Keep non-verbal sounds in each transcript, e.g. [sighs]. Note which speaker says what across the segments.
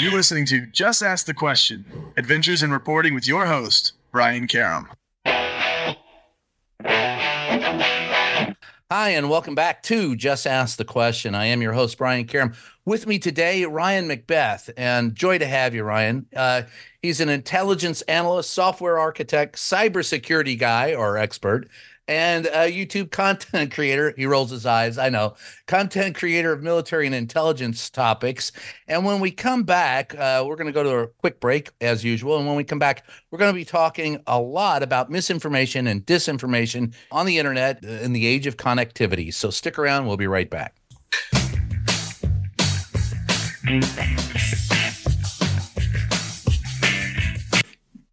Speaker 1: You're listening to Just Ask the Question Adventures in Reporting with your host, Brian Karem.
Speaker 2: Hi, and welcome back to Just Ask the Question. I am your host, Brian Karem. With me today, Ryan McBeth, and joy to have you, Ryan. Uh, he's an intelligence analyst, software architect, cybersecurity guy or expert, and a YouTube content [laughs] creator. He rolls his eyes, I know. Content creator of military and intelligence topics. And when we come back, uh, we're going to go to a quick break as usual. And when we come back, we're going to be talking a lot about misinformation and disinformation on the internet in the age of connectivity. So stick around. We'll be right back.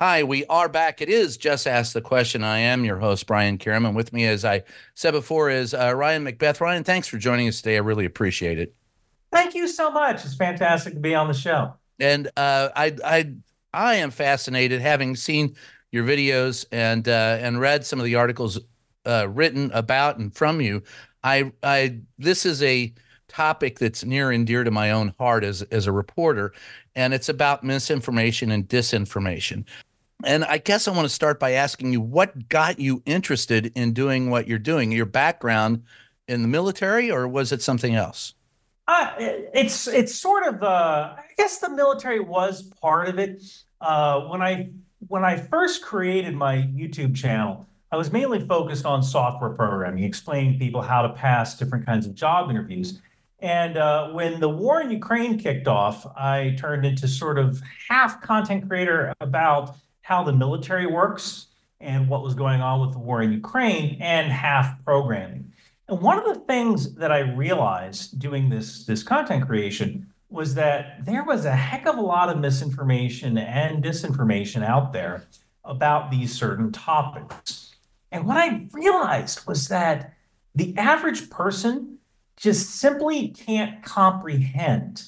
Speaker 2: Hi, we are back. It is Just Ask the Question. I am your host, Brian Karem. And with me, as I said before, is uh, Ryan McBeth. Ryan, thanks for joining us today. I really appreciate it.
Speaker 3: Thank you so much. It's fantastic to be on the show.
Speaker 2: And uh, I, I, I am fascinated, having seen your videos and uh, and read some of the articles uh, written about and from you. I, I, this is a topic that's near and dear to my own heart as as a reporter, and it's about misinformation and disinformation. And I guess I want to start by asking you what got you interested in doing what you're doing? Your background in the military, or was it something else?
Speaker 3: Uh, it's it's sort of uh, I guess the military was part of it. Uh, when I when I first created my YouTube channel, I was mainly focused on software programming, explaining people how to pass different kinds of job interviews. And uh, when the war in Ukraine kicked off, I turned into sort of half content creator about how the military works and what was going on with the war in Ukraine, and half programming. And one of the things that I realized doing this, this content creation was that there was a heck of a lot of misinformation and disinformation out there about these certain topics. And what I realized was that the average person just simply can't comprehend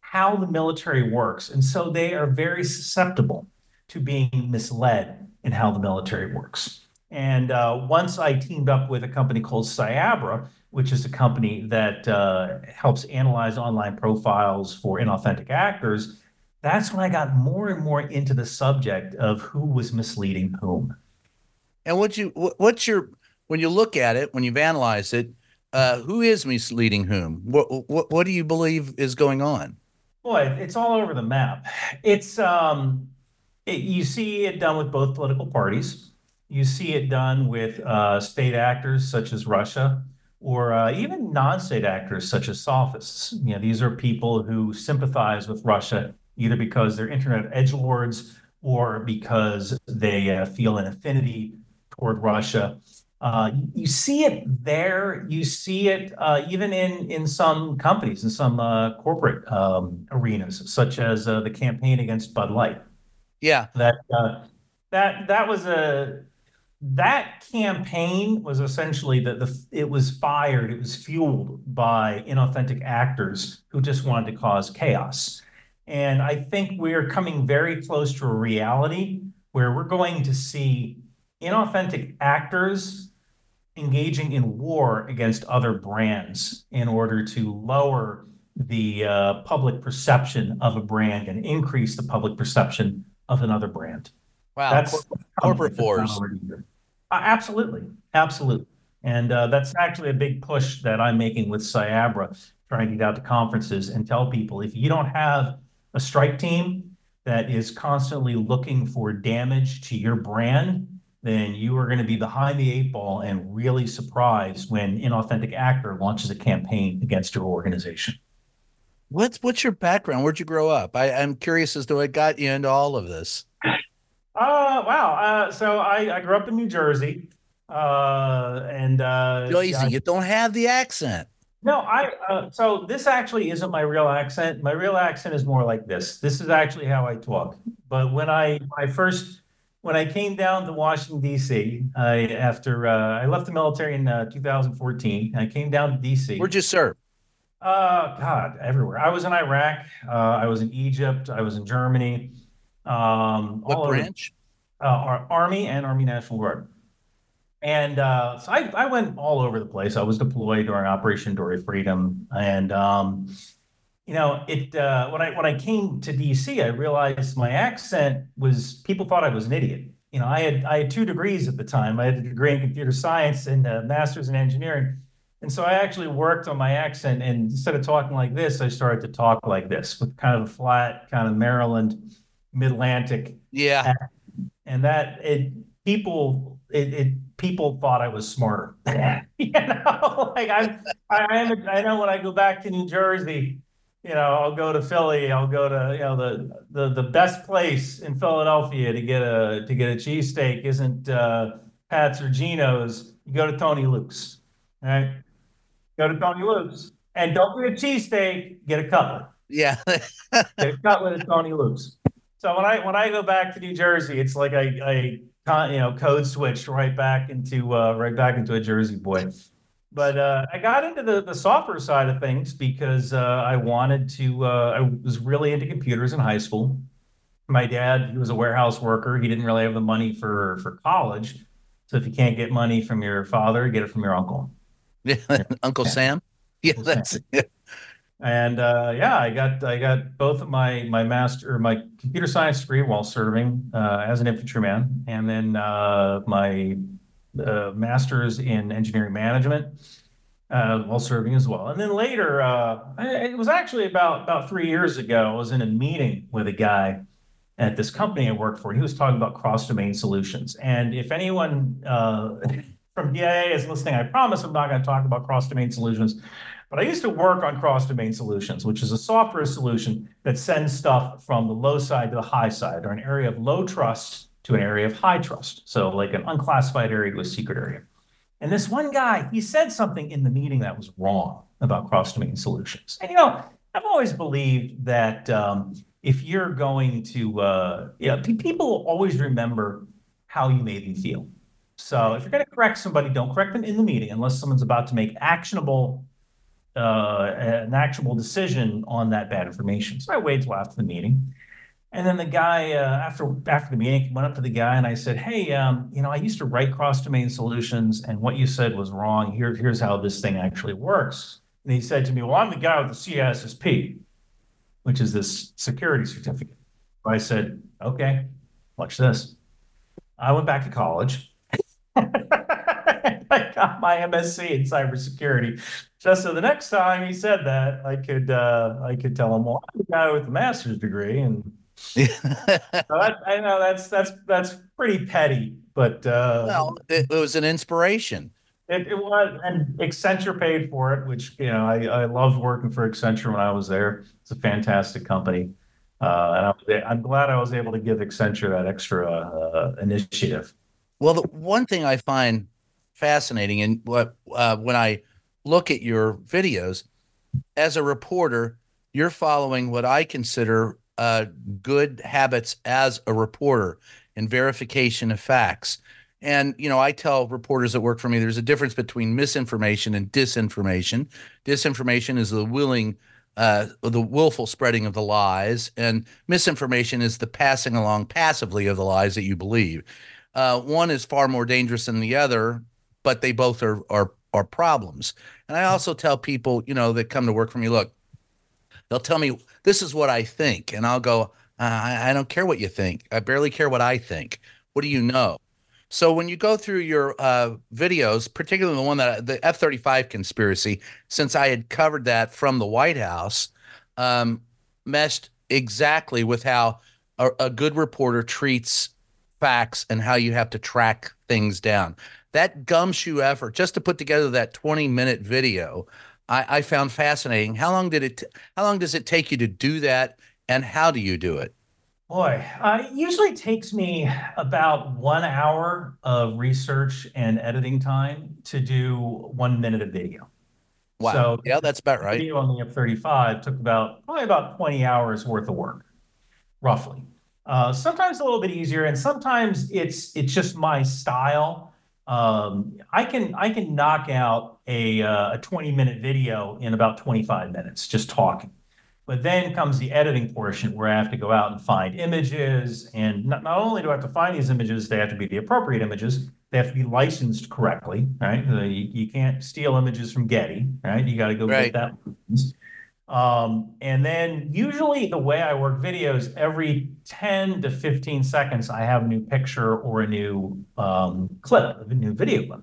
Speaker 3: how the military works. And so they are very susceptible to being misled in how the military works. And uh, once I teamed up with a company called Cyabra, which is a company that uh, helps analyze online profiles for inauthentic actors, that's when I got more and more into the subject of who was misleading whom.
Speaker 2: And what you what's your when you look at it when you've analyzed it, uh, who is misleading whom? What, what what do you believe is going on?
Speaker 3: Boy, it's all over the map. It's um, it, you see it done with both political parties. You see it done with uh, state actors such as Russia, or uh, even non-state actors such as sophists. You know, these are people who sympathize with Russia either because they're internet edge lords or because they uh, feel an affinity toward Russia. Uh, you see it there. You see it uh, even in in some companies, in some uh, corporate um, arenas, such as uh, the campaign against Bud Light.
Speaker 2: Yeah.
Speaker 3: That uh, that that was a that campaign was essentially that the it was fired, it was fueled by inauthentic actors who just wanted to cause chaos. And I think we're coming very close to a reality where we're going to see inauthentic actors engaging in war against other brands in order to lower the uh, public perception of a brand and increase the public perception of another brand.
Speaker 2: Wow, that's corporate wars.
Speaker 3: Uh, absolutely, absolutely, and uh, that's actually a big push that I'm making with Cyabra, trying to get out to conferences and tell people if you don't have a strike team that is constantly looking for damage to your brand, then you are going to be behind the eight ball and really surprised when inauthentic actor launches a campaign against your organization.
Speaker 2: What's what's your background? Where'd you grow up? I, I'm curious as to what got you into all of this.
Speaker 3: Uh, wow. Uh, so I, I grew up in New Jersey. Uh, and uh,
Speaker 2: Joyce, you don't have the accent.
Speaker 3: No, I. Uh, so this actually isn't my real accent. My real accent is more like this. This is actually how I talk. But when I I first when I came down to Washington D.C. I after uh, I left the military in uh, 2014, I came down to D.C.
Speaker 2: Where'd you serve?
Speaker 3: Uh, God, everywhere. I was in Iraq. Uh, I was in Egypt. I was in Germany. Um,
Speaker 2: what
Speaker 3: all over-
Speaker 2: branch?
Speaker 3: uh, Army and Army National Guard. And uh, so I, I went all over the place. I was deployed during Operation Enduring Freedom, and um, you know, it uh, when I when I came to DC, I realized my accent was people thought I was an idiot. You know, I had I had two degrees at the time. I had a degree in computer science and a master's in engineering, and so I actually worked on my accent. And instead of talking like this, I started to talk like this with kind of a flat, kind of Maryland, Mid Atlantic
Speaker 2: Yeah.
Speaker 3: and that it people it, it people thought I was smarter. [laughs] you know, [laughs] like I I am I know when I go back to New Jersey, you know, I'll go to Philly, I'll go to you know the the the best place in Philadelphia to get a to get a cheesesteak isn't uh, Pat's or Geno's. You go to Tony Luke's, right? Go to Tony Luke's, and don't get a cheesesteak, get a cutlet
Speaker 2: Yeah. [laughs]
Speaker 3: get a cutlet at Tony Luke's. So when I when I go back to New Jersey, it's like I I you know code switch right back into uh, right back into a Jersey boy. But uh, I got into the the software side of things because uh, I wanted to. Uh, I was really into computers in high school. My dad, he was a warehouse worker. He didn't really have the money for for college. So if you can't get money from your father, get it from your uncle. [laughs]
Speaker 2: Yeah. Uncle Sam. Yeah,
Speaker 3: Uncle
Speaker 2: that's
Speaker 3: And uh, yeah, I got I got both of my my master or my computer science degree while serving uh, as an infantryman, and then uh, my uh, master's in engineering management uh, while serving as well. And then later, uh, it was actually about about three years ago. I was in a meeting with a guy at this company I worked for. He was talking about cross domain solutions. And if anyone uh, [laughs] from DIA is listening, I promise I'm not going to talk about cross domain solutions. But I used to work on cross domain solutions, which is a software solution that sends stuff from the low side to the high side, or an area of low trust to an area of high trust. So, like an unclassified area to a secret area. And this one guy, he said something in the meeting that was wrong about cross domain solutions. And, you know, I've always believed that um, if you're going to, uh, yeah, pe- people always remember how you made them feel. So if you're going to correct somebody, don't correct them in the meeting unless someone's about to make actionable, uh, an actionable decision on that bad information. So I waited till after the meeting. And then the guy, uh, after after the meeting, went up to the guy and I said, "Hey, um, you know, I used to write cross domain solutions, and what you said was wrong. Here, here's how this thing actually works." And he said to me, "Well, I'm the guy with the CISSP, which is this security certificate." I said, "Okay, watch this." I went back to college. [laughs] I got my MSc in cybersecurity, just so the next time he said that, I could uh, I could tell him, "Well, I'm the guy with the master's degree," and [laughs] so that, I know that's that's that's pretty petty, but uh,
Speaker 2: well, it, it was an inspiration.
Speaker 3: it, it was, and Accenture paid for it, which you know I, I loved working for Accenture when I was there. It's a fantastic company, uh, and I I'm glad I was able to give Accenture that extra uh, initiative.
Speaker 2: Well, the one thing I find fascinating and what uh, when I look at your videos as a reporter, you're following what I consider uh, good habits as a reporter in verification of facts. And you know, I tell reporters that work for me, there's a difference between misinformation and disinformation. Disinformation is the willing, uh, the willful spreading of the lies, and misinformation is the passing along passively of the lies that you believe. Uh, one is far more dangerous than the other, but they both are are are problems. And I also tell people, you know, that come to work for me, look, they'll tell me this is what I think, and I'll go, I, I don't care what you think. I barely care what I think. What do you know? So when you go through your uh, videos, particularly the one that the F thirty five conspiracy, since I had covered that from the White House, um, meshed exactly with how a, a good reporter treats facts and how you have to track things down. That gumshoe effort just to put together that 20 minute video, I, I found fascinating. How long did it? How long does it take you to do that, and how do you do it?
Speaker 3: Boy, uh, it usually takes me about one hour of research and editing time to do one minute of video.
Speaker 2: Wow.
Speaker 3: So
Speaker 2: yeah, that's about right.
Speaker 3: Video on the F-35 took about probably about 20 hours worth of work, roughly. Uh, sometimes a little bit easier, and sometimes it's it's just my style. Um, I can I can knock out a uh, a 20 minute video in about 25 minutes just talking. But then comes the editing portion where I have to go out and find images. And not, not only do I have to find these images, they have to be the appropriate images. They have to be licensed correctly, right? Uh, you, you can't steal images from Getty, right? You got to go
Speaker 2: Right.
Speaker 3: get that. Um, and then usually the way I work videos, every 10 to 15 seconds, I have a new picture or a new um, clip, a new video clip.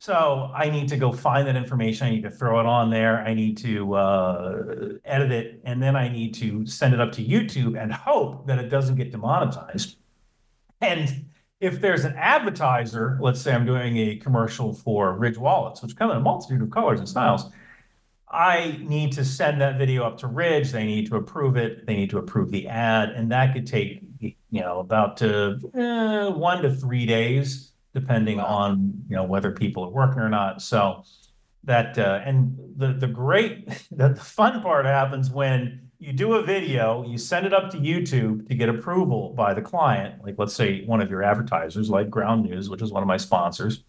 Speaker 3: So I need to go find that information. I need to throw it on there. I need to uh, edit it, and then I need to send it up to YouTube and hope that it doesn't get demonetized. And if there's an advertiser, let's say I'm doing a commercial for Ridge Wallets, which come in a multitude of colors and styles, I need to send that video up to Ridge. They need to approve it. They need to approve the ad, and that could take you know about uh, eh, one to three days, depending
Speaker 2: Wow.
Speaker 3: on you know whether people are working or not. So that uh, and the the great [laughs] the, the fun part happens when you do a video, you send it up to YouTube to get approval by the client, like let's say one of your advertisers, like Ground News, which is one of my sponsors.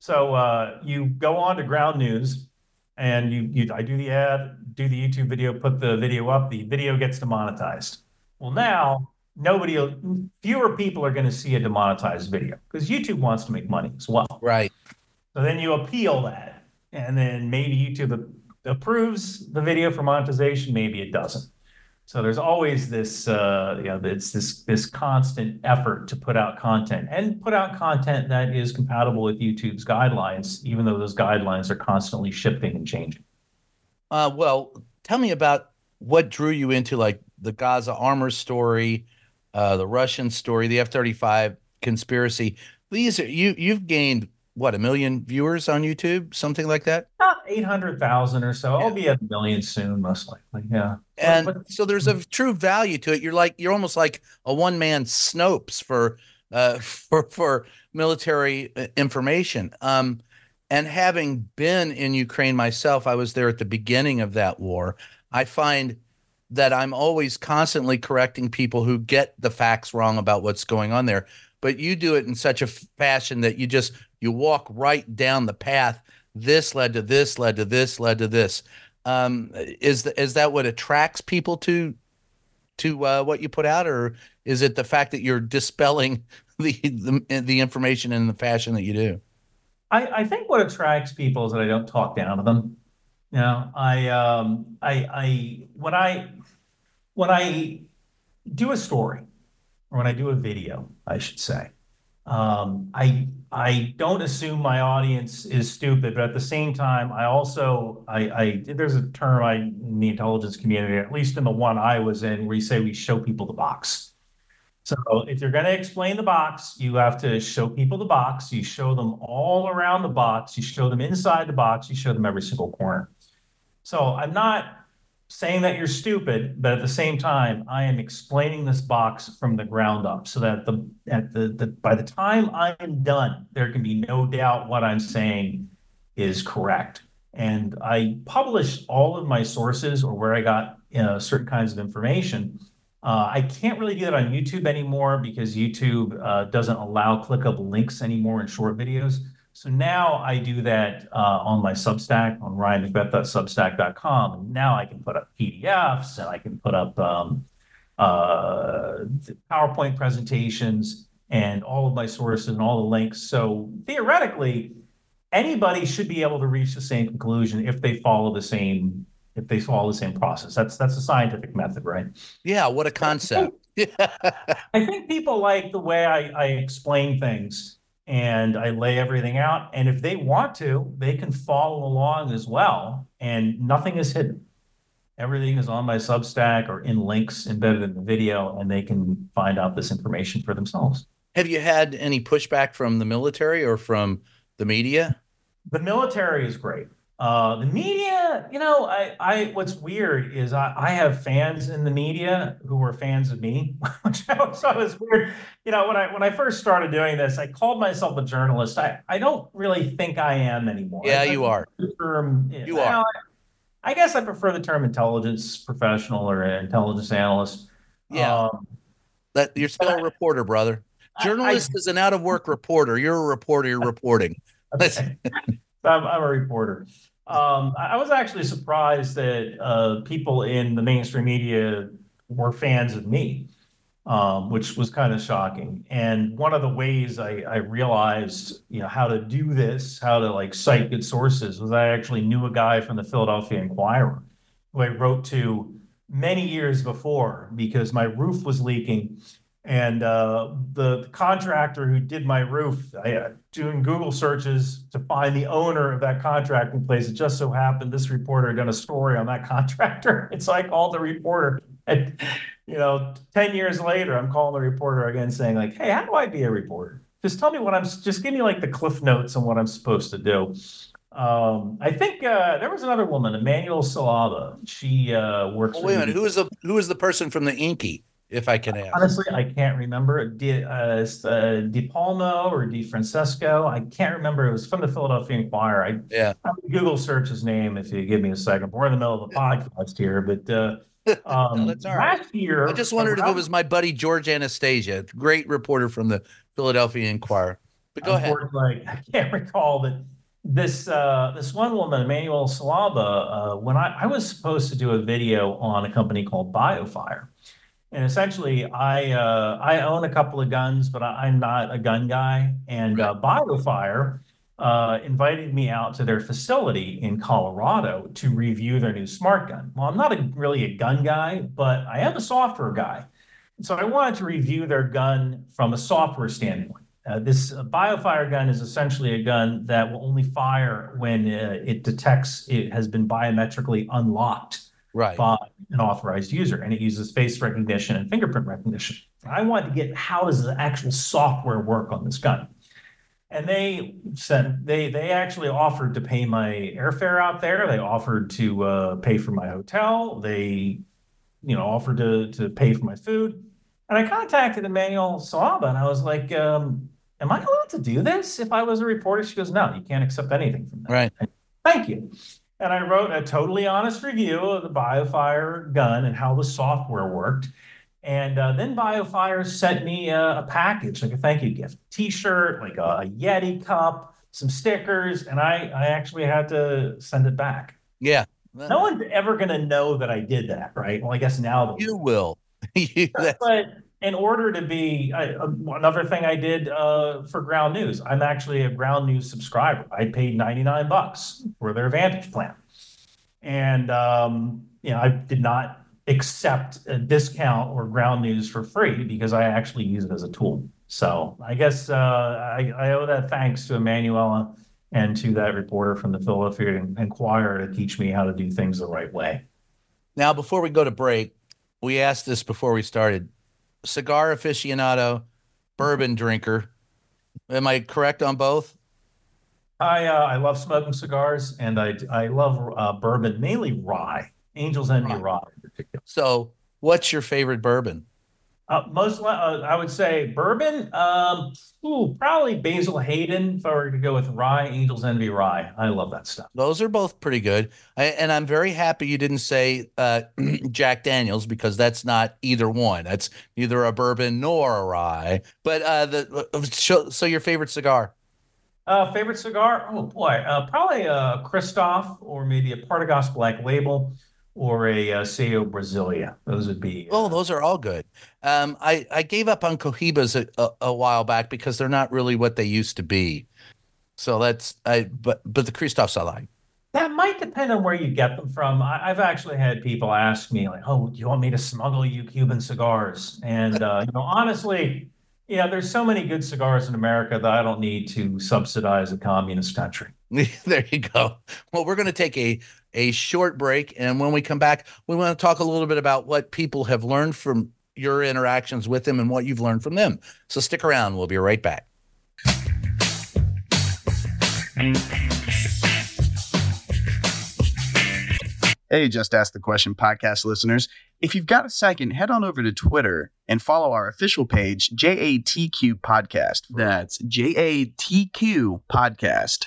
Speaker 3: So uh, you go on to Ground News and you, you I do the ad, do the YouTube video, put the video up, the video gets demonetized. Well, now nobody, fewer people are going to see a demonetized video because YouTube wants to make money as well.
Speaker 2: Right.
Speaker 3: So then you appeal that, and then maybe YouTube approves the video for monetization, maybe it doesn't. So there's always this, uh, you know, it's this this constant effort to put out content and put out content that is compatible with YouTube's guidelines, even though those guidelines are constantly shifting and changing.
Speaker 2: Uh, well, tell me about what drew you into like the Gaza armor story, uh, the Russian story, the F thirty five conspiracy. These are you. You've gained what a million viewers on YouTube, something like that.
Speaker 3: About eight hundred thousand or so. I'll be at a million soon, most likely. Yeah.
Speaker 2: And
Speaker 3: But-
Speaker 2: so there's a true value to it. You're like you're almost like a one man Snopes for uh, [laughs] for for military uh, information. Um, and having been in Ukraine myself, I was there at the beginning of that war. I find that I'm always constantly correcting people who get the facts wrong about what's going on there. But you do it in such a fashion that you just you walk right down the path. This led to this, led to this, led to this. Um, is th- is that what attracts people to to uh, what you put out, or is it the fact that you're dispelling [laughs] the the, the information in the fashion that you do?
Speaker 3: I, I think what attracts people is that I don't talk down to them. You know, I um I I I when I do a story or when I do a video, I should say, um, I I don't assume my audience is stupid, but at the same time, I also I, I there's a term I in the intelligence community, at least in the one I was in, where you say we show people the box. So if you're going to explain the box, you have to show people the box. You show them all around the box. You show them inside the box. You show them every single corner. So I'm not saying that you're stupid, but at the same time, I am explaining this box from the ground up so that the at the, the by the time I'm done, there can be no doubt what I'm saying is correct. And I publish all of my sources or where I got you know, certain kinds of information. Uh, I can't really do that on YouTube anymore because YouTube uh, doesn't allow clickable links anymore in short videos. So now I do that uh, on my Substack on ryanmcbeth.substack.com. And now I can put up PDFs and I can put up um, uh, PowerPoint presentations and all of my sources and all the links. So theoretically, anybody should be able to reach the same conclusion if they follow the same if they follow the same process. That's that's a scientific method, right?
Speaker 2: Yeah, what a concept. [laughs]
Speaker 3: I think people like the way I, I explain things and I lay everything out. And if they want to, they can follow along as well. And nothing is hidden. Everything is on my Substack or in links embedded in the video, and they can find out this information for themselves.
Speaker 2: Have you had any pushback from the military or from the media?
Speaker 3: The military is great. Uh, the media, you know, I, I what's weird is I, I have fans in the media who are fans of me, [laughs] which I always thought was weird. You know, when I when I first started doing this, I called myself a journalist. I, I don't really think I am anymore.
Speaker 2: Yeah, you are.
Speaker 3: Term,
Speaker 2: you are.
Speaker 3: I, I, guess I prefer the term intelligence professional or intelligence analyst.
Speaker 2: Yeah. Um, that you're still a reporter, brother. Journalist I, is an out of work reporter. You're a reporter. You're reporting. [laughs]
Speaker 3: Okay. [laughs] I'm, I'm, a reporter. Um, I was actually surprised that uh, people in the mainstream media were fans of me, um, which was kind of shocking. And one of the ways I, I, realized, you know, how to do this, how to like cite good sources, was I actually knew a guy from the Philadelphia Inquirer who I wrote to many years before because my roof was leaking and uh, the, the, contractor who did my roof, I, uh, doing Google searches to find the owner of that contracting place, it just so happened this reporter had done a story on that [laughs] contractor. It's like called the reporter. And, you know, 10 years later, I'm calling the reporter again saying, like, hey, how do I be a reporter? Just tell me what I'm, just give me like the cliff notes on what I'm supposed to do. Um, I think uh, there was another woman, Emmanuelle Saliba. She uh, works.
Speaker 2: Oh, wait a minute. Who is the who is the person from the Inky? If I can ask.
Speaker 3: Honestly, I can't remember. Di, uh, uh, Di Palmo or Di Francesco. I can't remember. It was from the Philadelphia Inquirer. I,
Speaker 2: yeah.
Speaker 3: I Google search his name if you give me a second. We're in the middle of a podcast here, but uh, [laughs] um, no, last year.
Speaker 2: I just wondered around, if it was my buddy George Anastasia, great reporter from the Philadelphia Inquirer. But go ahead.
Speaker 3: Like, I can't [laughs] recall that this uh, this one woman, Emmanuelle Saliba, uh, when I, I was supposed to do a video on a company called BioFire and essentially, I uh, I own a couple of guns, but I, am not a gun guy. And uh, BioFire uh, invited me out to their facility in Colorado to review their new smart gun. Well, I'm not a, really a gun guy, but I am a software guy. So I wanted to review their gun from a software standpoint. Uh, this uh, BioFire gun is essentially a gun that will only fire when uh, it detects it has been biometrically unlocked
Speaker 2: right.
Speaker 3: by an authorized user, and it uses face recognition and fingerprint recognition. I wanted to get how does the actual software work on this gun, and they sent they they actually offered to pay my airfare out there. They offered to uh, pay for my hotel. They you know offered to to pay for my food, and I contacted Emmanuelle Saliba, and I was like. Um, Am I allowed to do this if I was a reporter? She goes, No, you can't accept anything from that.
Speaker 2: Right.
Speaker 3: Thank you. And I wrote a totally honest review of the BioFire gun and how the software worked. And uh, then BioFire sent me a, a, package, like a thank you gift, T-shirt, like a, a Yeti cup, some stickers, and I I actually had to send it back.
Speaker 2: Yeah.
Speaker 3: No one's ever going to know that I did that, right? Well, I guess now
Speaker 2: you will. [laughs]
Speaker 3: but in order to be uh, another thing I did uh, for Ground News, I'm actually a Ground News subscriber. I paid 99 bucks for their Advantage plan, and um, you know I did not accept a discount or Ground News for free because I actually use it as a tool. So I guess uh, I, I, owe that thanks to Emanuela and to that reporter from the Philadelphia Inquirer to teach me how to do things the right way.
Speaker 2: Now, before we go to break, we asked this before we started cigar aficionado, bourbon drinker. Am I correct on both?
Speaker 3: I uh, I love smoking cigars, and I I love uh, bourbon, mainly rye. Angels Envy rye. rye in particular.
Speaker 2: So, what's your favorite bourbon?
Speaker 3: Uh, most, uh, I would say bourbon. Um, ooh, probably Basil Hayden. If I were to go with rye, Angels Envy rye. I love that stuff.
Speaker 2: Those are both pretty good. I, and I'm very happy you didn't say uh, [clears throat] Jack Daniels because that's not either one. That's neither a bourbon nor a rye. But uh, the so, so your favorite cigar?
Speaker 3: Uh, favorite cigar? Oh boy, uh, probably a Kristoff or maybe a Partagas Black Label or a uh, CAO Brazilia. Those would be.
Speaker 2: Uh, oh, those are all good. Um, I I gave up on Cohibas a, a, a, while back because they're not really what they used to be. So that's I but but the Kristoffs I like.
Speaker 3: That might depend on where you get them from. I, have actually had people ask me like, "Oh, do you want me to smuggle you Cuban cigars?" And uh, you know, honestly, yeah, there's so many good cigars in America that I don't need to subsidize a communist country. [laughs]
Speaker 2: there you go. Well, we're going to take a a short break. And when we come back, we want to talk a little bit about what people have learned from your interactions with them and what you've learned from them. So stick around. We'll be right back.
Speaker 1: Hey, Just Ask the Question podcast listeners. If you've got a second, head on over to Twitter and follow our official page, JATQ Podcast. That's JATQ Podcast.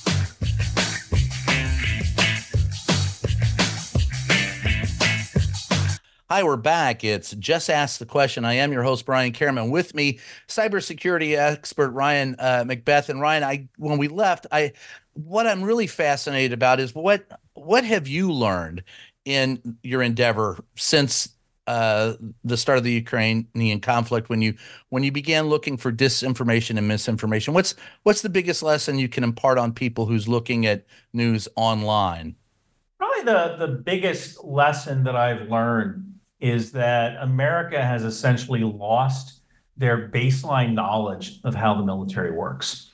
Speaker 2: Hi, we're back. It's Just Ask the Question. I am your host, Brian Karem. With me, cybersecurity expert Ryan uh, McBeth. And Ryan, I when we left, I what I'm really fascinated about is what what have you learned in your endeavor since uh, the start of the Ukrainian conflict when you when you began looking for disinformation and misinformation? What's what's the biggest lesson you can impart on people who's looking at news online?
Speaker 3: Probably the the biggest lesson that I've learned is that America has essentially lost their baseline knowledge of how the military works.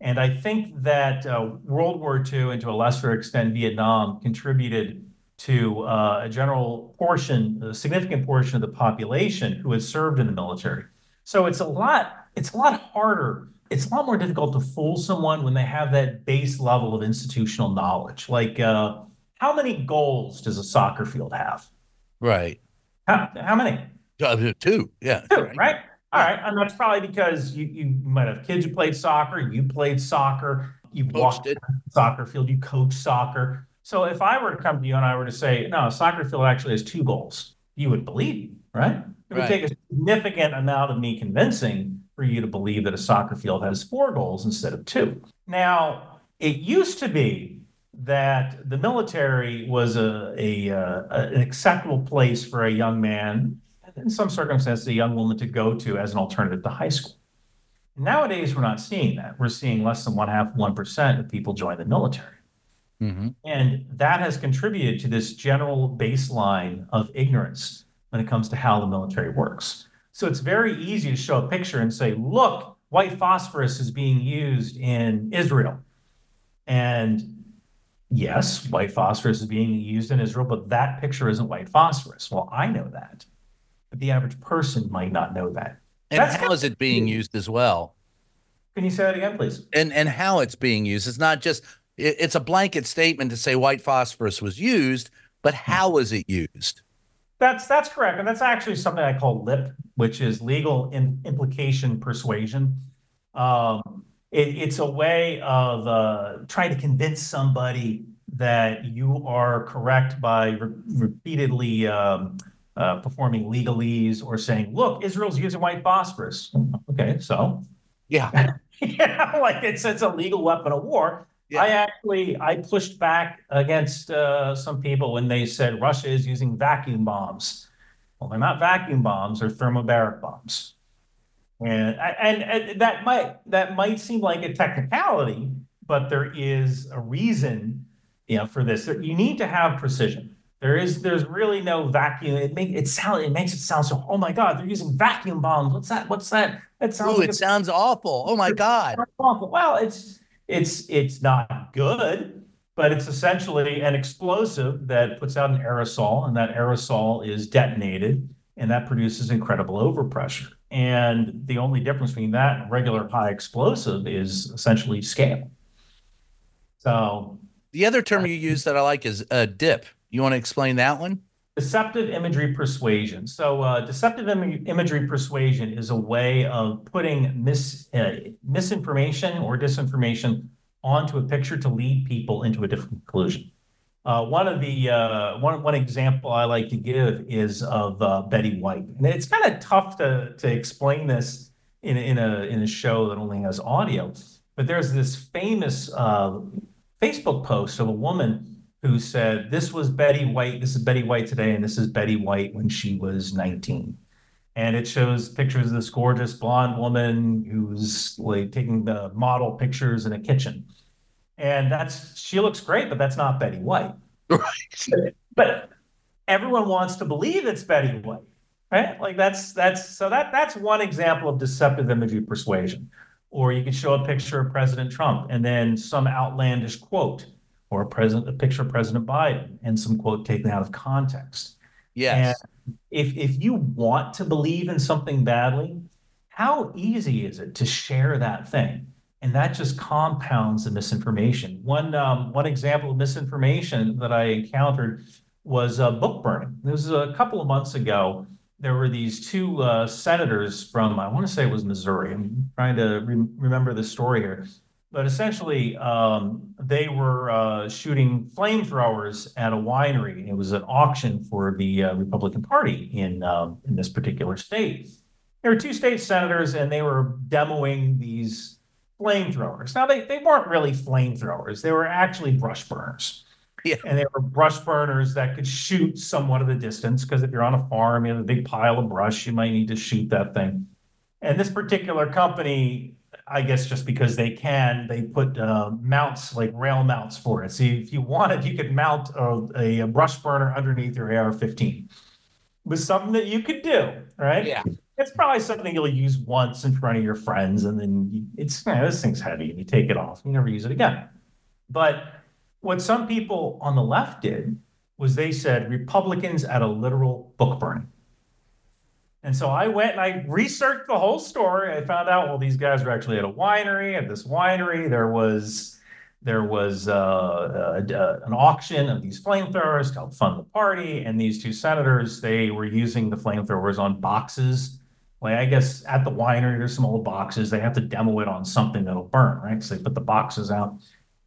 Speaker 3: And I think that uh, World War II and to a lesser extent Vietnam contributed to uh, a general portion, a significant portion of the population who had served in the military. So it's a lot, it's a lot harder. It's a lot more difficult to fool someone when they have that base level of institutional knowledge. Like, uh, how many goals does a soccer field have?
Speaker 2: Right.
Speaker 3: How, how many?
Speaker 2: Uh, two. Yeah.
Speaker 3: Two, right? right? All right. And that's probably because you, you might have kids who played soccer, you played soccer, you walked it. soccer field, you coach soccer. So if I were to come to you and I were to say, no, a soccer field actually has two goals, you would believe me, right? It would right. take a significant amount of me convincing for you to believe that a soccer field has four goals instead of two. Now, it used to be that the military was a, a, uh, an acceptable place for a young man, in some circumstances, a young woman to go to as an alternative to high school. Nowadays, we're not seeing that. We're seeing less than one half, 1% of people join the military. Mm-hmm. And that has contributed to this general baseline of ignorance when it comes to how the military works. So it's very easy to show a picture and say, look, white phosphorus is being used in Israel. And yes, white phosphorus is being used in Israel, but that picture isn't white phosphorus. Well, I know that, but the average person might not know that.
Speaker 2: And That's how is it being used as well?
Speaker 3: Can you say that again, please?
Speaker 2: And and how it's being used? It's not just it, it's a blanket statement to say white phosphorus was used, but how was it used?
Speaker 3: That's that's correct, and that's actually something I call LIP, which is legal in, implication persuasion. Um, it, it's a way of uh, trying to convince somebody that you are correct by re- repeatedly um, uh, performing legalese or saying, "Look, Israel's using white phosphorus." Okay, so
Speaker 2: yeah, [laughs]
Speaker 3: yeah, like it's it's a legal weapon of war. Yeah. I actually I pushed back against uh, some people when they said Russia is using vacuum bombs. Well, they're not vacuum bombs; they're thermobaric bombs. And, and, and that might that might seem like a technicality, but there is a reason, you know, for this. You need to have precision. There is there's really no vacuum. It make it sound it makes it sound so. Oh my God, they're using vacuum bombs. What's that? What's that?
Speaker 2: That sounds. Ooh, like it a, sounds awful. Oh my God.
Speaker 3: Awful. Well, it's it's it's not good, but it's essentially an explosive that puts out an aerosol, and that aerosol is detonated, and that produces incredible overpressure. And the only difference between that and regular high explosive is essentially scale. So
Speaker 2: the other term you use that I like is a dip. You want to explain that one?
Speaker 3: Deceptive imagery persuasion. So, uh, deceptive Im- imagery persuasion is a way of putting mis- uh, misinformation or disinformation onto a picture to lead people into a different conclusion. Uh, one of the uh, one one example I like to give is of uh, Betty White, and it's kind of tough to to explain this in in a in a show that only has audio. But there's this famous uh, Facebook post of a woman who said, "This was Betty White. This is Betty White today, and this is Betty White when she was 19." And it shows pictures of this gorgeous blonde woman who's like taking the model pictures in a kitchen and that's she looks great, but that's not Betty White. [laughs]
Speaker 2: Right.
Speaker 3: But everyone wants to believe it's Betty White. right? Like that's that's so that that's one example of deceptive imagery persuasion. Or you can show a picture of President Trump and then some outlandish quote, or a president a picture of President Biden and some quote taken out of context.
Speaker 2: Yes.
Speaker 3: And if if you want to believe in something badly, how easy is it to share that thing? And that just compounds the misinformation. One um, one example of misinformation that I encountered was uh, book burning. This was a couple of months ago there were these two uh, senators from, I want to say it was Missouri. I'm trying to re- remember the story here. But essentially, um, they were uh, shooting flamethrowers at a winery. It was an auction for the uh, Republican Party in um, in this particular state. There were two state senators, and they were demoing these flamethrowers. Now, they, they weren't really flamethrowers; they were actually brush burners. Yeah. And they were brush burners that could shoot somewhat of the distance because if you're on a farm, you have a big pile of brush, you might need to shoot that thing. And this particular company, I guess just because they can, they put uh, mounts like rail mounts for it. So if you wanted, you could mount a, a brush burner underneath your AR-15. It was something that you could do, right?
Speaker 2: Yeah.
Speaker 3: It's probably something you'll use once in front of your friends, and then you, it's you know, this thing's heavy, and you take it off. You never use it again. But what some people on the left did was they said Republicans at a literal book burning. And so I went and I researched the whole story. I found out well these guys were actually at a winery. At this winery, there was there was uh, an auction of these flamethrowers help fund the party. And these two senators, they were using the flamethrowers on boxes. Like I guess at the winery, there's some old boxes. They have to demo it on something that'll burn, right? So they put the boxes out.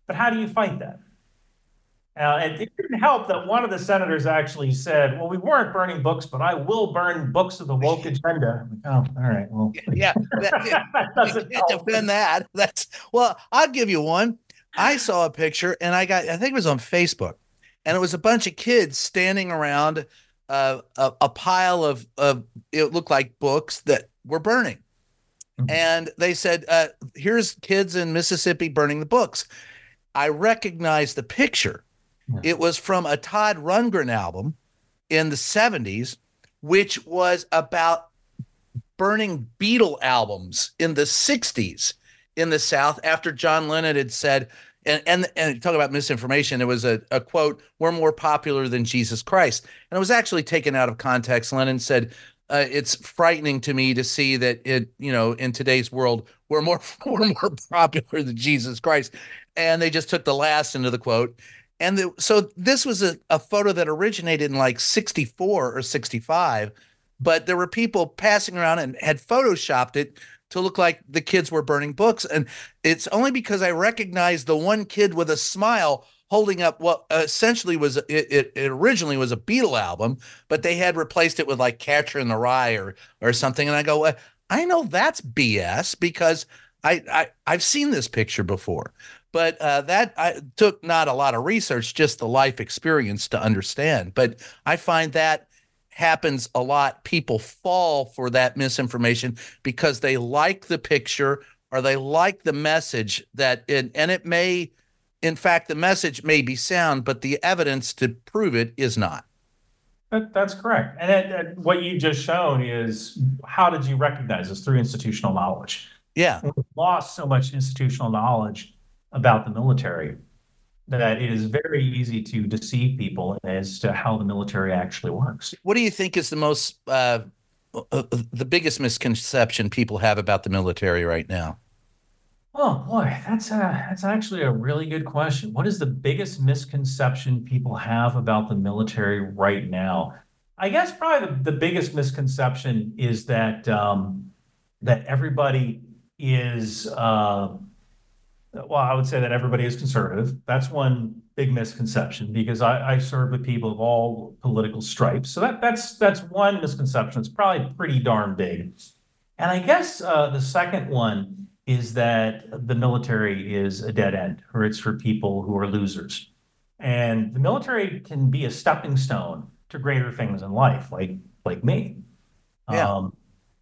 Speaker 3: But how do you fight that? Uh, it, it, didn't help that one of the senators actually said, "Well, we weren't burning books, but I will burn books of the woke agenda." Like, oh, all right. Well,
Speaker 2: yeah, that, [laughs] that doesn't can't defend that. That's well, I'll give you one. I saw a picture, and I got, I think it was on Facebook, and it was a bunch of kids standing around uh, a, a pile of of it looked like books that were burning, mm-hmm. and they said, uh, "Here's kids in Mississippi burning the books." I recognized the picture it was from a Todd Rundgren album in the 70s, which was about burning Beatle albums in the 60s in the South after John Lennon had said, and and and talk about misinformation. It was a, a quote: "We're more popular than Jesus Christ," and it was actually taken out of context. Lennon said, uh, "It's frightening to me to see that it, you know, in today's world, we're more [laughs] we're more popular than Jesus Christ," and they just took the last into the quote and the, so this was a, a photo that originated in like 64 or 65, but there were people passing around and had photoshopped it to look like the kids were burning books. And it's only because I recognized the one kid with a smile holding up what essentially was it, it, it, originally was a Beatle album, but they had replaced it with like Catcher in the Rye or or something. And I go, well, I know that's BS because I, I I've seen this picture before. But uh, that I took not a lot of research, just the life experience to understand. But I find that happens a lot. People fall for that misinformation because they like the picture or they like the message that it, and it may, in fact, the message may be sound, but the evidence to prove it is not.
Speaker 3: That, that's correct. And it, it, what you've just shown is how did you recognize this through institutional knowledge?
Speaker 2: Yeah.
Speaker 3: We've lost so much institutional knowledge about the military that it is very easy to deceive people as to how the military actually works.
Speaker 2: What do you think is the most uh, uh, the biggest misconception people have about the military right now?
Speaker 3: Oh boy, that's a, that's actually a really good question. What is the biggest misconception people have about the military right now? I guess probably the, the biggest misconception is that um, that everybody is uh, well, I would say that everybody is conservative. That's one big misconception because I, I serve with people of all political stripes. So that that's that's one misconception. It's probably pretty darn big. And I guess uh, the second one is that the military is a dead end, or it's for people who are losers. And the military can be a stepping stone to greater things in life, like like me. Yeah. Um,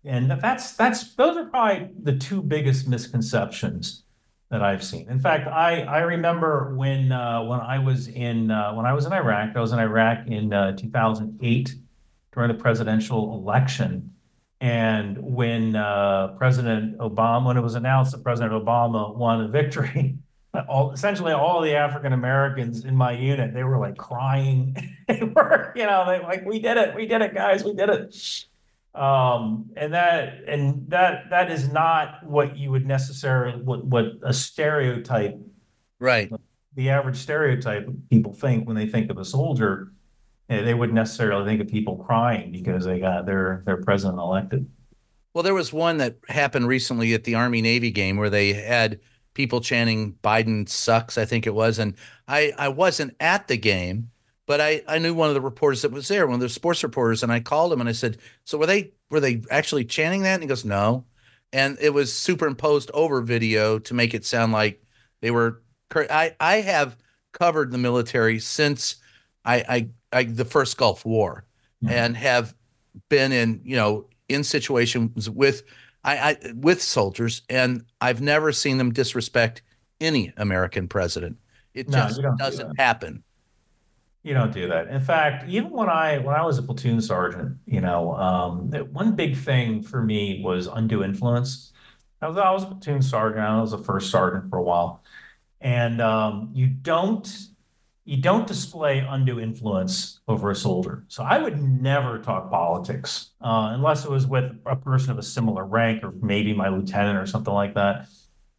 Speaker 3: and that's that's those are probably the two biggest misconceptions that I've seen. In fact, I I remember when uh, when I was in uh, when I was in Iraq. I was in Iraq in uh, 2008, during the presidential election. And when uh, President Obama, when it was announced that President Obama won a victory, [laughs] all essentially all the African Americans in my unit, they were like crying. [laughs] they were, you know, they like, we did it, we did it, guys, we did it. Um, and that and that that is not what you would necessarily what what a stereotype,
Speaker 2: right?
Speaker 3: The average stereotype people think when they think of a soldier, eh, they wouldn't necessarily think of people crying because they got their their president elected.
Speaker 2: Well, there was one that happened recently at the Army Navy game where they had people chanting Biden sucks, I think it was. And I, I wasn't at the game, but I, I knew one of the reporters that was there, one of the sports reporters, and I called him and I said, So were they were they actually chanting that? And he goes, No. And it was superimposed over video to make it sound like they were I, I have covered the military since I, I, I the first Gulf War mm-hmm. and have been in, you know, in situations with I, I with soldiers, and I've never seen them disrespect any American president. It no, just doesn't do happen.
Speaker 3: You don't do that. In fact, even when I when I was a platoon sergeant, you know, um, one big thing for me was undue influence. I was I was a platoon sergeant. I was a first sergeant for a while, and um, you don't you don't display undue influence over a soldier. So I would never talk politics uh, unless it was with a person of a similar rank or maybe my lieutenant or something like that.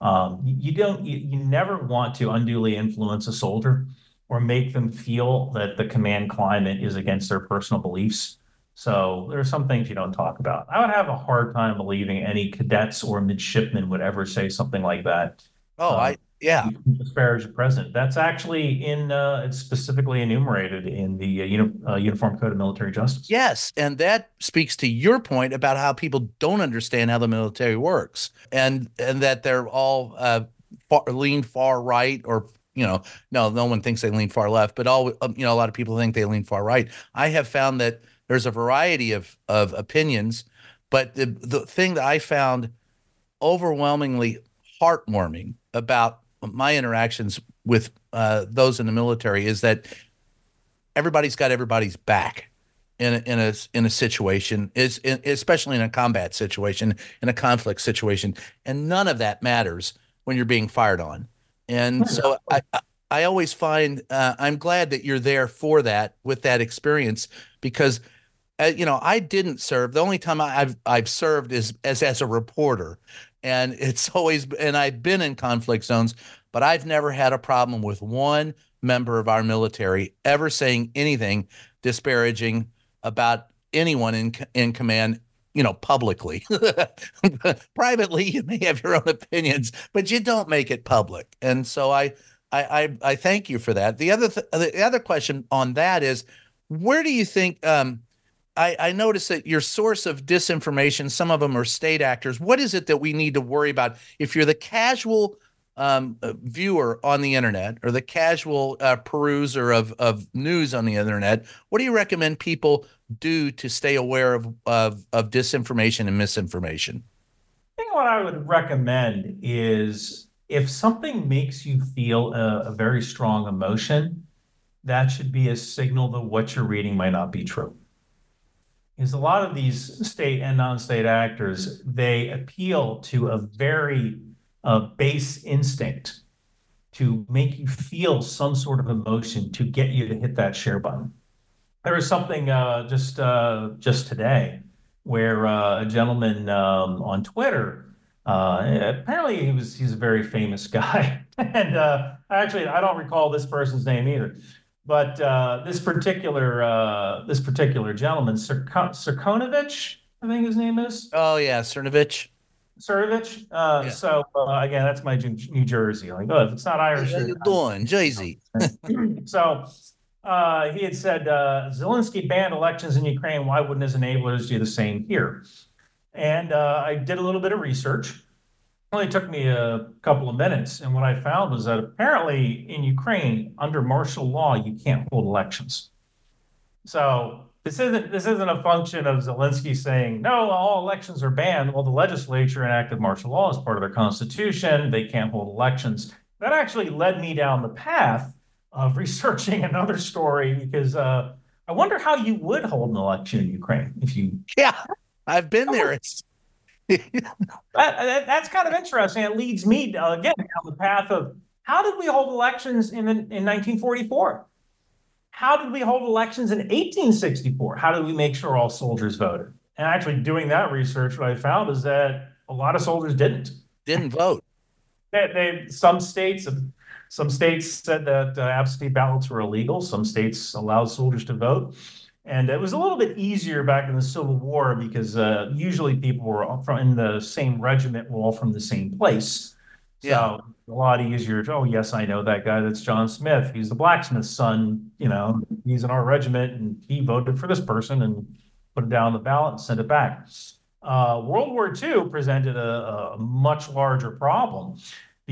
Speaker 3: Um, you don't, you, you never want to unduly influence a soldier or make them feel that the command climate is against their personal beliefs. So there are some things you don't talk about. I would have a hard time believing any cadets or midshipmen would ever say something like that.
Speaker 2: Oh, um, I yeah.
Speaker 3: disparage the president. That's actually in, uh, it's specifically enumerated in the uh, uni- uh, Uniform Code of Military Justice.
Speaker 2: Yes. And that speaks to your point about how people don't understand how the military works and, and that they're all uh, far, lean far right or you know, no, no one thinks they lean far left, but all um, you know, a lot of people think they lean far right. I have found that there's a variety of of opinions, but the the thing that I found overwhelmingly heartwarming about my interactions with uh, those in the military is that everybody's got everybody's back in a, in a in a situation is especially in a combat situation in a conflict situation and none of that matters when you're being fired on and so I, I always find uh, I'm glad that you're there for that with that experience because uh, you know I didn't serve. The only time I, have I've served is as as a reporter. And [laughs] it's always and I've been in conflict zones, but I've never had a problem with one member of our military ever saying anything disparaging about anyone in in command you know publicly [laughs] privately you may have your own opinions but you don't make it public and so i i i, thank you for that the other th- the other question on that is where do you think um, I, I noticed that your source of disinformation, some of them are state actors. What is it that we need to worry about if you're the casual um, uh, viewer on the internet or the casual uh, peruser of, of news on the internet? What do you recommend people do to stay aware of, of, of disinformation and misinformation?
Speaker 3: I think what I would recommend is if something makes you feel a, a very strong emotion, that should be a signal that what you're reading might not be true is a lot of these state and non-state actors they appeal to a very uh, base instinct to make you feel some sort of emotion to get you to hit that share button there was something uh, just uh, just today where uh, a gentleman um, on twitter uh, apparently he was he's a very famous guy [laughs] and uh, actually i don't recall this person's name either but uh, this particular uh, this particular gentleman, Sirkonovich, I think his name is.
Speaker 2: Oh yeah, Cernovich.
Speaker 3: Cernovich. Uh, yeah. So uh, again, that's my New Jersey. Like, oh, if it's not Irish,
Speaker 2: how you doing, Jersey? [laughs]
Speaker 3: so uh, he had said uh, Zelensky banned elections in Ukraine. Why wouldn't his enablers do the same here? And I did a little bit of research only took me a couple of minutes. And what I found was that apparently in Ukraine, under martial law, you can't hold elections. So this isn't this isn't a function of Zelensky saying no, all elections are banned. Well, the legislature enacted martial law as part of their constitution. They can't hold elections. That actually led me down the path of [laughs] researching another story because uh, I wonder how you would hold an election in Ukraine if you.
Speaker 2: Yeah, I've been there. It's [laughs]
Speaker 3: that, that, that's kind of interesting. It leads me uh, again down the path of how did we hold elections in in 1944? How did we hold elections in 1864? How did we make sure all soldiers voted? And actually, doing that research, what I found is that a lot of soldiers didn't.
Speaker 2: Didn't vote.
Speaker 3: They, they some states some states said that uh, absentee ballots were illegal. Some states allowed soldiers to vote. And it was a little bit easier back in the Civil War because uh, usually people were all from in the same regiment, were all from the same place. So yeah. a lot easier. To, oh, yes, I know that guy. That's John Smith. He's the blacksmith's son. You know, he's in our regiment, and he voted for this person and put it down on the ballot and sent it back. Uh, World War II presented a, a much larger problem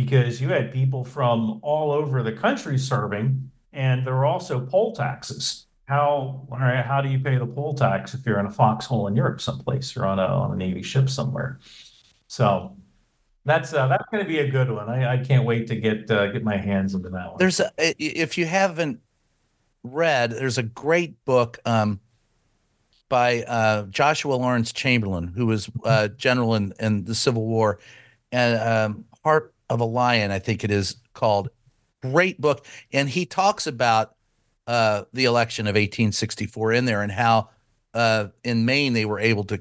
Speaker 3: because you had people from all over the country serving, and there were also poll taxes how how do you pay the poll tax if you're in a foxhole in Europe someplace or on a on a Navy ship somewhere? So that's uh, that's going to be a good one. I, I can't wait to get uh, get my hands into that one.
Speaker 2: There's a if you haven't read, there's a great book um, by uh, Joshua Lawrence Chamberlain, who was uh, general in, in the Civil War, and um, Heart of a Lion, I think it is called. Great book, and he talks about uh, the election of 1864 in there and how uh, in Maine they were able to,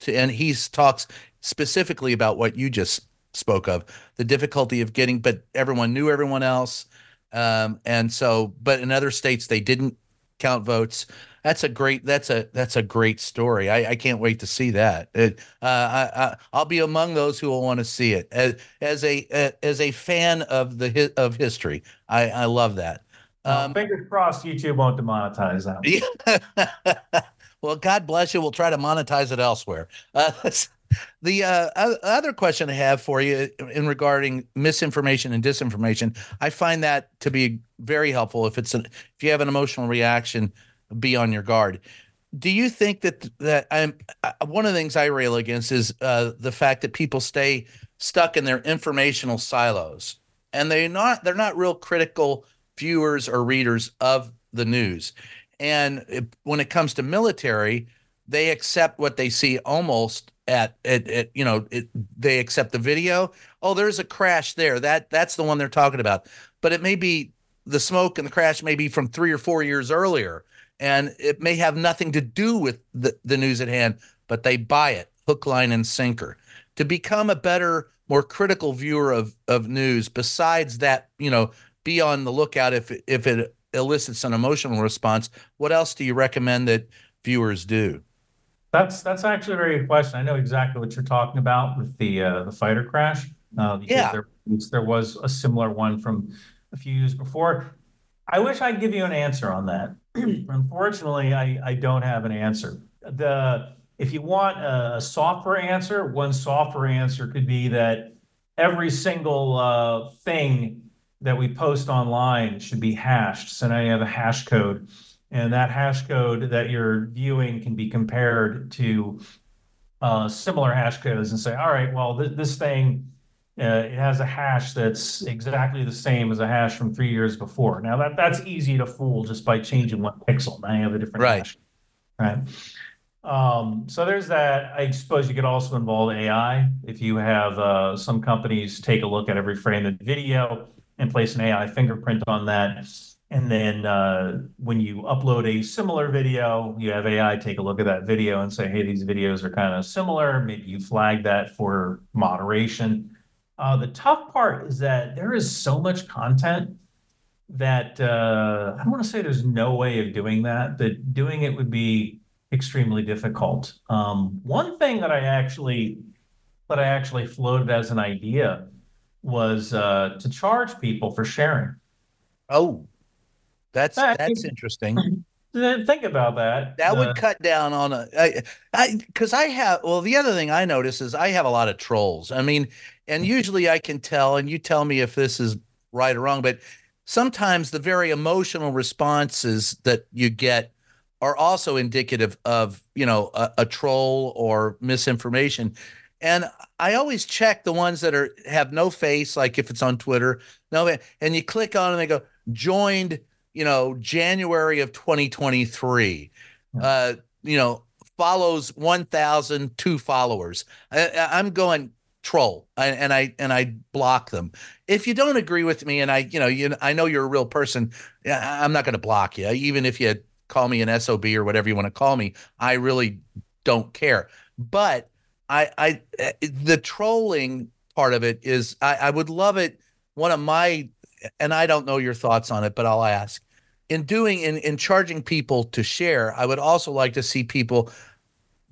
Speaker 2: to, and he talks specifically about what you just spoke of the difficulty of getting, but everyone knew everyone else. Um, and so, but in other states they didn't count votes. That's a great. That's a that's a great story. I, I can't wait to see that. It, uh, I, will be among those who will want to see it as as a as a fan of the of history. I, I love that.
Speaker 3: Um, fingers crossed, YouTube won't demonetize
Speaker 2: that. Yeah. [laughs] well, God bless you. We'll try to monetize it elsewhere. Uh, [laughs] the uh, other question I have for you in regarding misinformation and disinformation, I find that to be very helpful. If it's an, if you have an emotional reaction, be on your guard. Do you think that that I'm one of the things I rail against is uh, the fact that people stay stuck in their informational silos and they're not they're not real critical viewers or readers of the news. And it, when it comes to military, they accept what they see almost at, at, at you know it, they accept the video. Oh, there's a crash there. That that's the one they're talking about. But it may be the smoke and the crash may be from three or four years earlier, and it may have nothing to do with the, the news at hand. But they buy it hook, line, and sinker to become a better, more critical viewer of of news. Besides that, you know, be on the lookout if if it elicits an emotional response. What else do you recommend that viewers do?
Speaker 3: That's that's actually a very good question. I know exactly what you're talking about with the uh, the fighter crash.
Speaker 2: Uh, yeah,
Speaker 3: there, there was a similar one from a few years before. I wish I'd give you an answer on that. [clears throat] Unfortunately, I, I don't have an answer. The if you want a software answer, one software answer could be that every single uh, thing that we post online should be hashed. So now you have a hash code, and that hash code that you're viewing can be compared to uh, similar hash codes and say, all right, well, th- this thing uh, it has a hash that's exactly the same as a hash from three years before. Now that that's easy to fool just by changing one pixel. Now you have a different
Speaker 2: right.
Speaker 3: hash. Right. Um, so there's that. I suppose you could also involve AI if you have uh, some companies take a look at every frame of video and place an AI fingerprint on that. And then uh, when you upload a similar video, you have AI take a look at that video and say, hey, these videos are kind of similar. Maybe you flag that for moderation. Uh, the tough part is that there is so much content that uh, I don't want to say there's no way of doing that, but doing it would be extremely difficult. Um, one thing that I actually that I actually floated as an idea was uh, to charge people for sharing.
Speaker 2: Oh, that's that's interesting. [laughs]
Speaker 3: Think about that.
Speaker 2: That would uh, cut down on a I because I, I have well the other thing I notice is I have a lot of trolls. I mean, and usually I can tell, and you tell me if this is right or wrong, but sometimes the very emotional responses that you get are also indicative of you know a, a troll or misinformation and I always check the ones that are have no face, like if it's on Twitter, no, and you click on and they go joined you know, January of 2023, uh, you know, follows 1,002 followers. I, I'm going troll and I and I block them. If you don't agree with me and I, you know, you I know you're a real person, I'm not going to block you even if you call me an SOB or whatever you want to call me. I really don't care. But I I eh, the trolling part of it is I, I would love it. One of my and I don't know your thoughts on it, but I'll ask. In doing in in charging people to share, I would also like to see people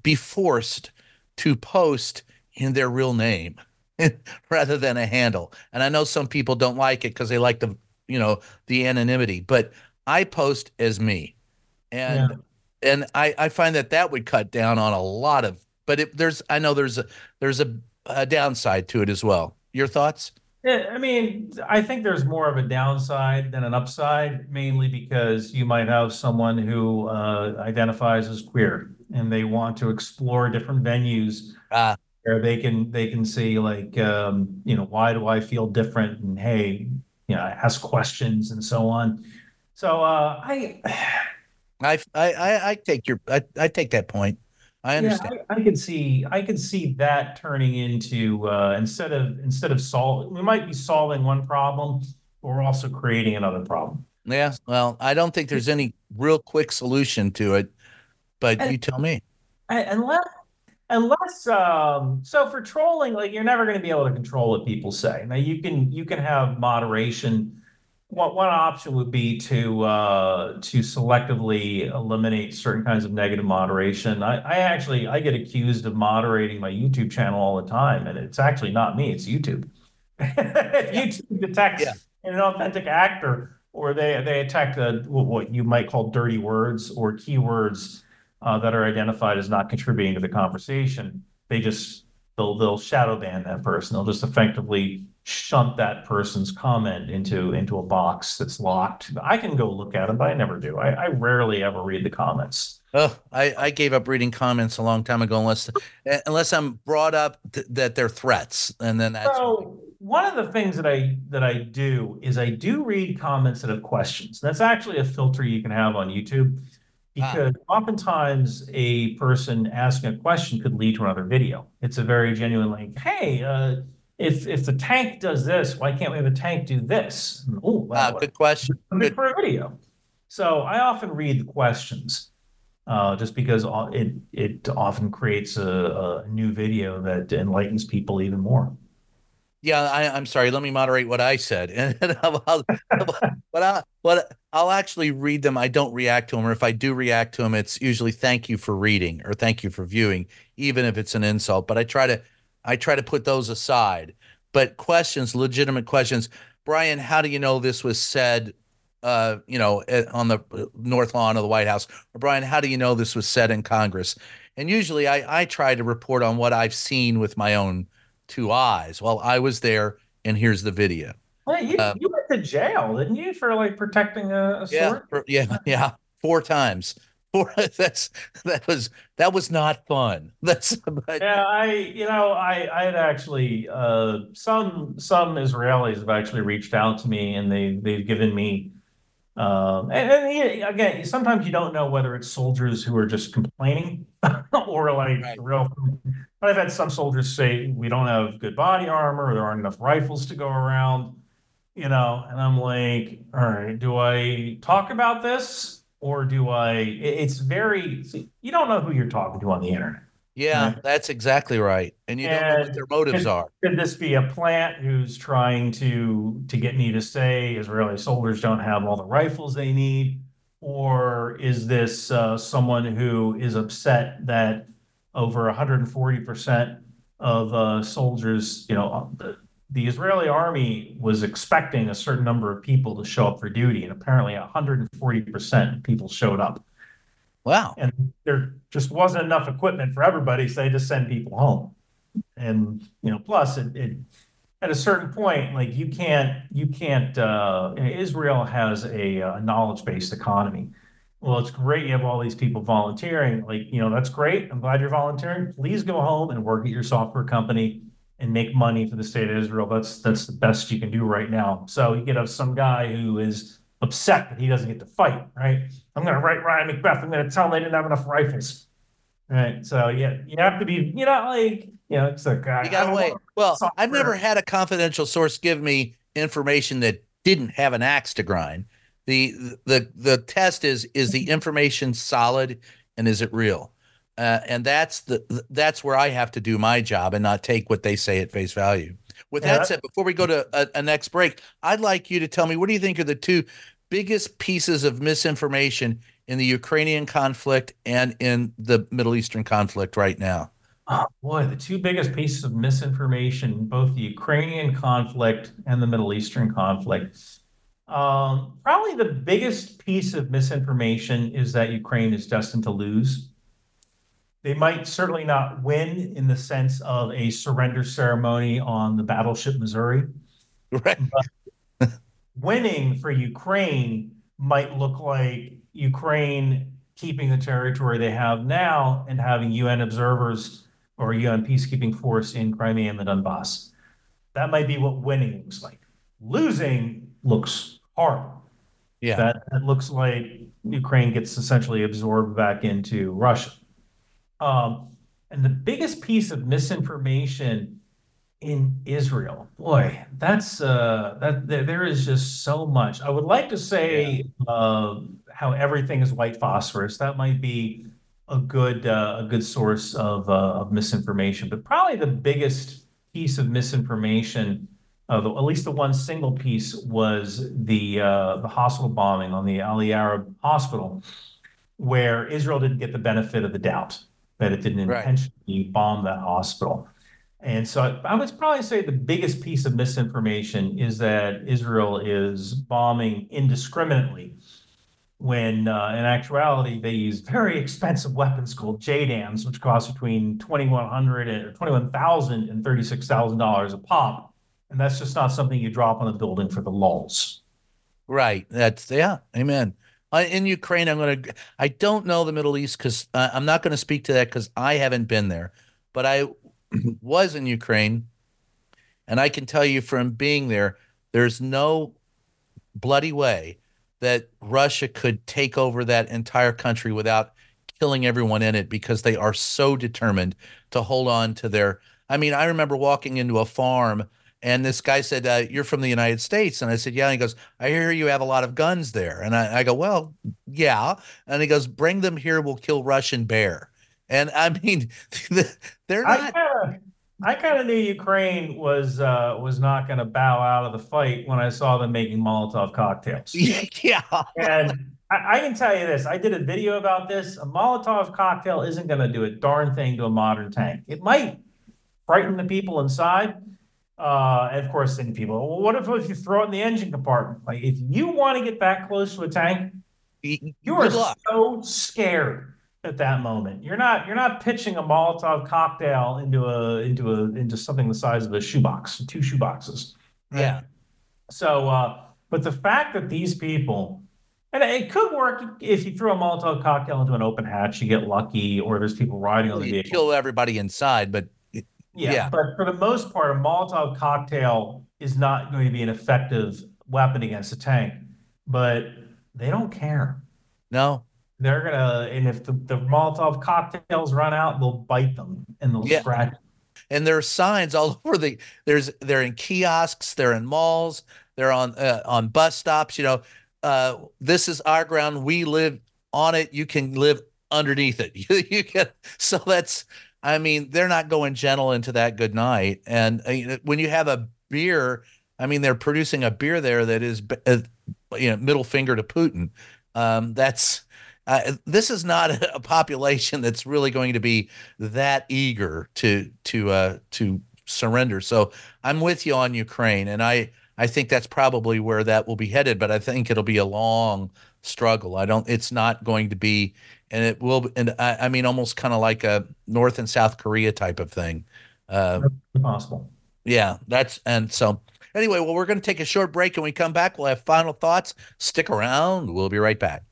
Speaker 2: be forced to post in their real name [laughs] rather than a handle. And I know some people don't like it because they like the you know the anonymity, but I post as me, and yeah. and I I find that that would cut down on a lot of. But it, there's I know there's a there's a, a downside to it as well. Your thoughts?
Speaker 3: Yeah, I mean, I think there's more of a downside than an upside, mainly because you might have someone who uh, identifies as queer and they want to explore different venues uh, where they can they can see like um, you know why do I feel different and hey you know ask questions and so on. So uh, I, [sighs]
Speaker 2: I I I take your I, I take that point. I understand.
Speaker 3: Yeah, I, I, could see I can see that turning into uh, instead of instead of solving we might be solving one problem, but we're also creating another problem.
Speaker 2: Yeah, well, I don't think there's any real quick solution to it, but and, you tell me.
Speaker 3: Unless unless um, so for trolling, like you're never going to be able to control what people say. Now you can you can have moderation one, one option would be to uh, to selectively eliminate certain kinds of negative moderation. I, I actually I get accused of moderating my YouTube channel all the time, and it's actually not me; it's YouTube. [laughs] YouTube detects an authentic actor, or they they attack the, what you might call dirty words or keywords uh, that are identified as not contributing to the conversation. They just they'll they'll shadow ban that person. They'll just effectively shunt that person's comment into into a box that's locked. I can go look at them, but I never do. I, I rarely ever read the comments.
Speaker 2: Oh, I, I gave up reading comments a long time ago, unless unless I'm brought up th- that they're threats, and then that's.
Speaker 3: So one of the things that I that I do is I do read comments that have questions. That's actually a filter you can have on YouTube ah. because ah. oftentimes a person asking a question could lead to another video. It's a very genuine like, hey. Uh, if if the tank does this, why can't we have a tank do this?
Speaker 2: Oh, wow, good question.
Speaker 3: Good. For a video. So I often read the questions, uh, just because it it often creates a, a new video that enlightens people even more.
Speaker 2: Yeah, I, am sorry. Let me moderate what I said, and [laughs] I'll, I'll, but I, but I'll actually read them. I don't react to them, or if I do react to them, it's usually thank you for reading or thank you for viewing, even if it's an insult. But I try to I try to put those aside. But questions, legitimate questions. Brian, how do you know this was said uh, you know, on the uh, north lawn of the White House. Or Brian, how do you know this was said in Congress? And usually I, I try to report on what I've seen with my own two eyes. Well, I was there and here's the video.
Speaker 3: Well, you, um, you went to jail, didn't you, for like protecting a, a
Speaker 2: yeah, for, yeah, [laughs] yeah, four times. [laughs] that's that was that was not fun. [laughs] That's
Speaker 3: but, yeah. I you know I I had actually uh, some some Israelis have actually reached out to me and they they've given me um, and, and, again sometimes you don't know whether it's soldiers who are just complaining [laughs] or like right. real. But I've had some soldiers say we don't have good body armor or there aren't enough rifles to go around. You know, and I'm like, all right, do I talk about this? Or do I? It's very you don't know who you're talking to on the internet.
Speaker 2: Yeah, right? that's exactly right, and you don't know what their motives
Speaker 3: could,
Speaker 2: are.
Speaker 3: Could this be a plant who's trying to to get me to say Israeli soldiers don't have all the rifles they need, or is this uh, someone who is upset that over 140 percent of uh, soldiers, you know, the Israeli army was expecting a certain number of people to show up for duty, and apparently 140% of people showed up.
Speaker 2: Wow.
Speaker 3: And there just wasn't enough equipment for everybody, so they just send people home. And you know, plus it, it at a certain point, like you can't you can't uh, Israel has a, a knowledge-based economy. Well, it's great you have all these people volunteering. Like, you know, that's great. I'm glad you're volunteering. Please go home and work at your software company and make money for the state of Israel. That's that's the best you can do right now. So you could have some guy who is upset that he doesn't get to fight, right? I'm going to write Ryan McBeth. I'm going to tell him they didn't have enough rifles. Right. So yeah, you have to be, you know, like, you know, it's like,
Speaker 2: you got to wait. Well, software. I've never had a confidential source give me information that didn't have an axe to grind. The, the, the test is, is the information solid and is it real? Uh, and that's the, that's where I have to do my job and not take what they say at face value. With yeah. that said, before we go to a, a next break, I'd like you to tell me what do you think are the two biggest pieces of misinformation in the Ukrainian conflict and in the Middle Eastern conflict right now?
Speaker 3: Oh, boy, the two biggest pieces of misinformation, both the Ukrainian conflict and the Middle Eastern conflict. Um, probably the biggest piece of misinformation is that Ukraine is destined to lose. They might certainly not win in the sense of a surrender ceremony on the battleship Missouri.
Speaker 2: Right.
Speaker 3: But winning for Ukraine might look like Ukraine keeping the territory they have now and having UN observers or UN peacekeeping force in Crimea and the Donbass. That might be what winning looks like. Losing looks horrible.
Speaker 2: Yeah.
Speaker 3: That, that looks like Ukraine gets essentially absorbed back into Russia. Um, and the biggest piece of misinformation in Israel, boy, that's uh, that there is just so much. I would like to say yeah. uh, how everything is white phosphorus. That might be a good uh, a good source of uh, of misinformation, but probably the biggest piece of misinformation, uh, the, at least the one single piece, was the uh, the hospital bombing on the Ahli Arab hospital, where Israel didn't get the benefit of the doubt that it didn't right. intentionally bomb that hospital. And so I, I would probably say the biggest piece of misinformation is that Israel is bombing indiscriminately when uh, in actuality they use very expensive weapons called JDAMs, which cost between 2,100 and $21,000 and $36,000 a pop. And that's just not something you drop on a building for the lulls.
Speaker 2: Right. That's, yeah. Amen. Uh, in Ukraine, I'm going to, I don't know the Middle East because uh, I'm not going to speak to that because I haven't been there. But I [clears throat] was in Ukraine. And I can tell you from being there, there's no bloody way that Russia could take over that entire country without killing everyone in it because they are so determined to hold on to their. I mean, I remember walking into a farm and this guy said, uh, You're from the United States. And I said, Yeah. And he goes, I hear you have a lot of guns there. And I, I go, Well, yeah. And he goes, Bring them here. We'll kill Russian bear. And I mean, [laughs] they're not.
Speaker 3: I kind of knew Ukraine was uh, was not going to bow out of the fight when I saw them making Molotov cocktails. [laughs]
Speaker 2: yeah,
Speaker 3: and I, I, can tell you this: I did a video about this. A Molotov cocktail isn't going to do a darn thing to a modern tank. It might frighten the people inside, uh, and of course, then people, well, what if, if you throw it in the engine compartment? Like, if you want to get that close to a tank, you are so scared at that moment. You're not you're not pitching a Molotov cocktail into a into a into something the size of a shoebox, two shoeboxes.
Speaker 2: Right? Yeah.
Speaker 3: So, uh, but the fact that these people, and it could work if you throw a Molotov cocktail into an open hatch, you get lucky, or there's people riding on the vehicle.
Speaker 2: Kill everybody inside, but
Speaker 3: yeah, yeah, but for the most part, a Molotov cocktail is not going to be an effective weapon against a tank. But they don't care.
Speaker 2: No,
Speaker 3: they're gonna, and if the, the Molotov cocktails run out, they'll bite them and they'll yeah. scratch.
Speaker 2: And there are signs all [laughs] over the. There's they're in kiosks, they're in malls, they're on uh, on bus stops. You know, uh, this is our ground. We live on it. You can live underneath it. [laughs] You, you can. So that's I mean, they're not going gentle into that good night. And uh, when you have a beer, I mean, they're producing a beer there that is, uh, you know, middle finger to Putin. Um, that's uh, this is not [laughs] a population that's really going to be that eager to to uh, to surrender. So I'm with you on Ukraine, and I I think that's probably where that will be headed. But I think it'll be a long struggle. I don't. It's not going to be and it will and I, I mean almost kind of like a North and South Korea type of thing.
Speaker 3: Uh, possible.
Speaker 2: Yeah, that's and so anyway, well, we're going to take a short break, and we come back. We'll have final thoughts. Stick around. We'll be right back.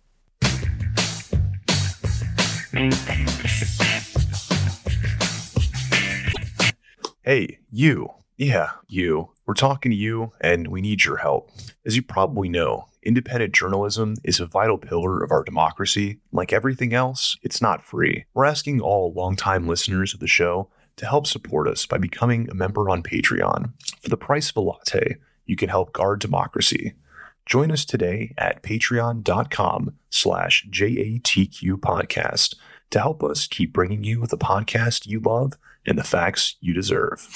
Speaker 4: Hey, you. Yeah, you. We're talking to you, and we need your help. As you probably know, Independent journalism is a vital pillar of our democracy. Like everything else, it's not free. We're asking all longtime listeners of the show to help support us by becoming a member on Patreon. For the price of a latte, you can help guard democracy. Join us today at patreon.com slash JATQ podcast to help us keep bringing you the podcast you love and the facts you deserve.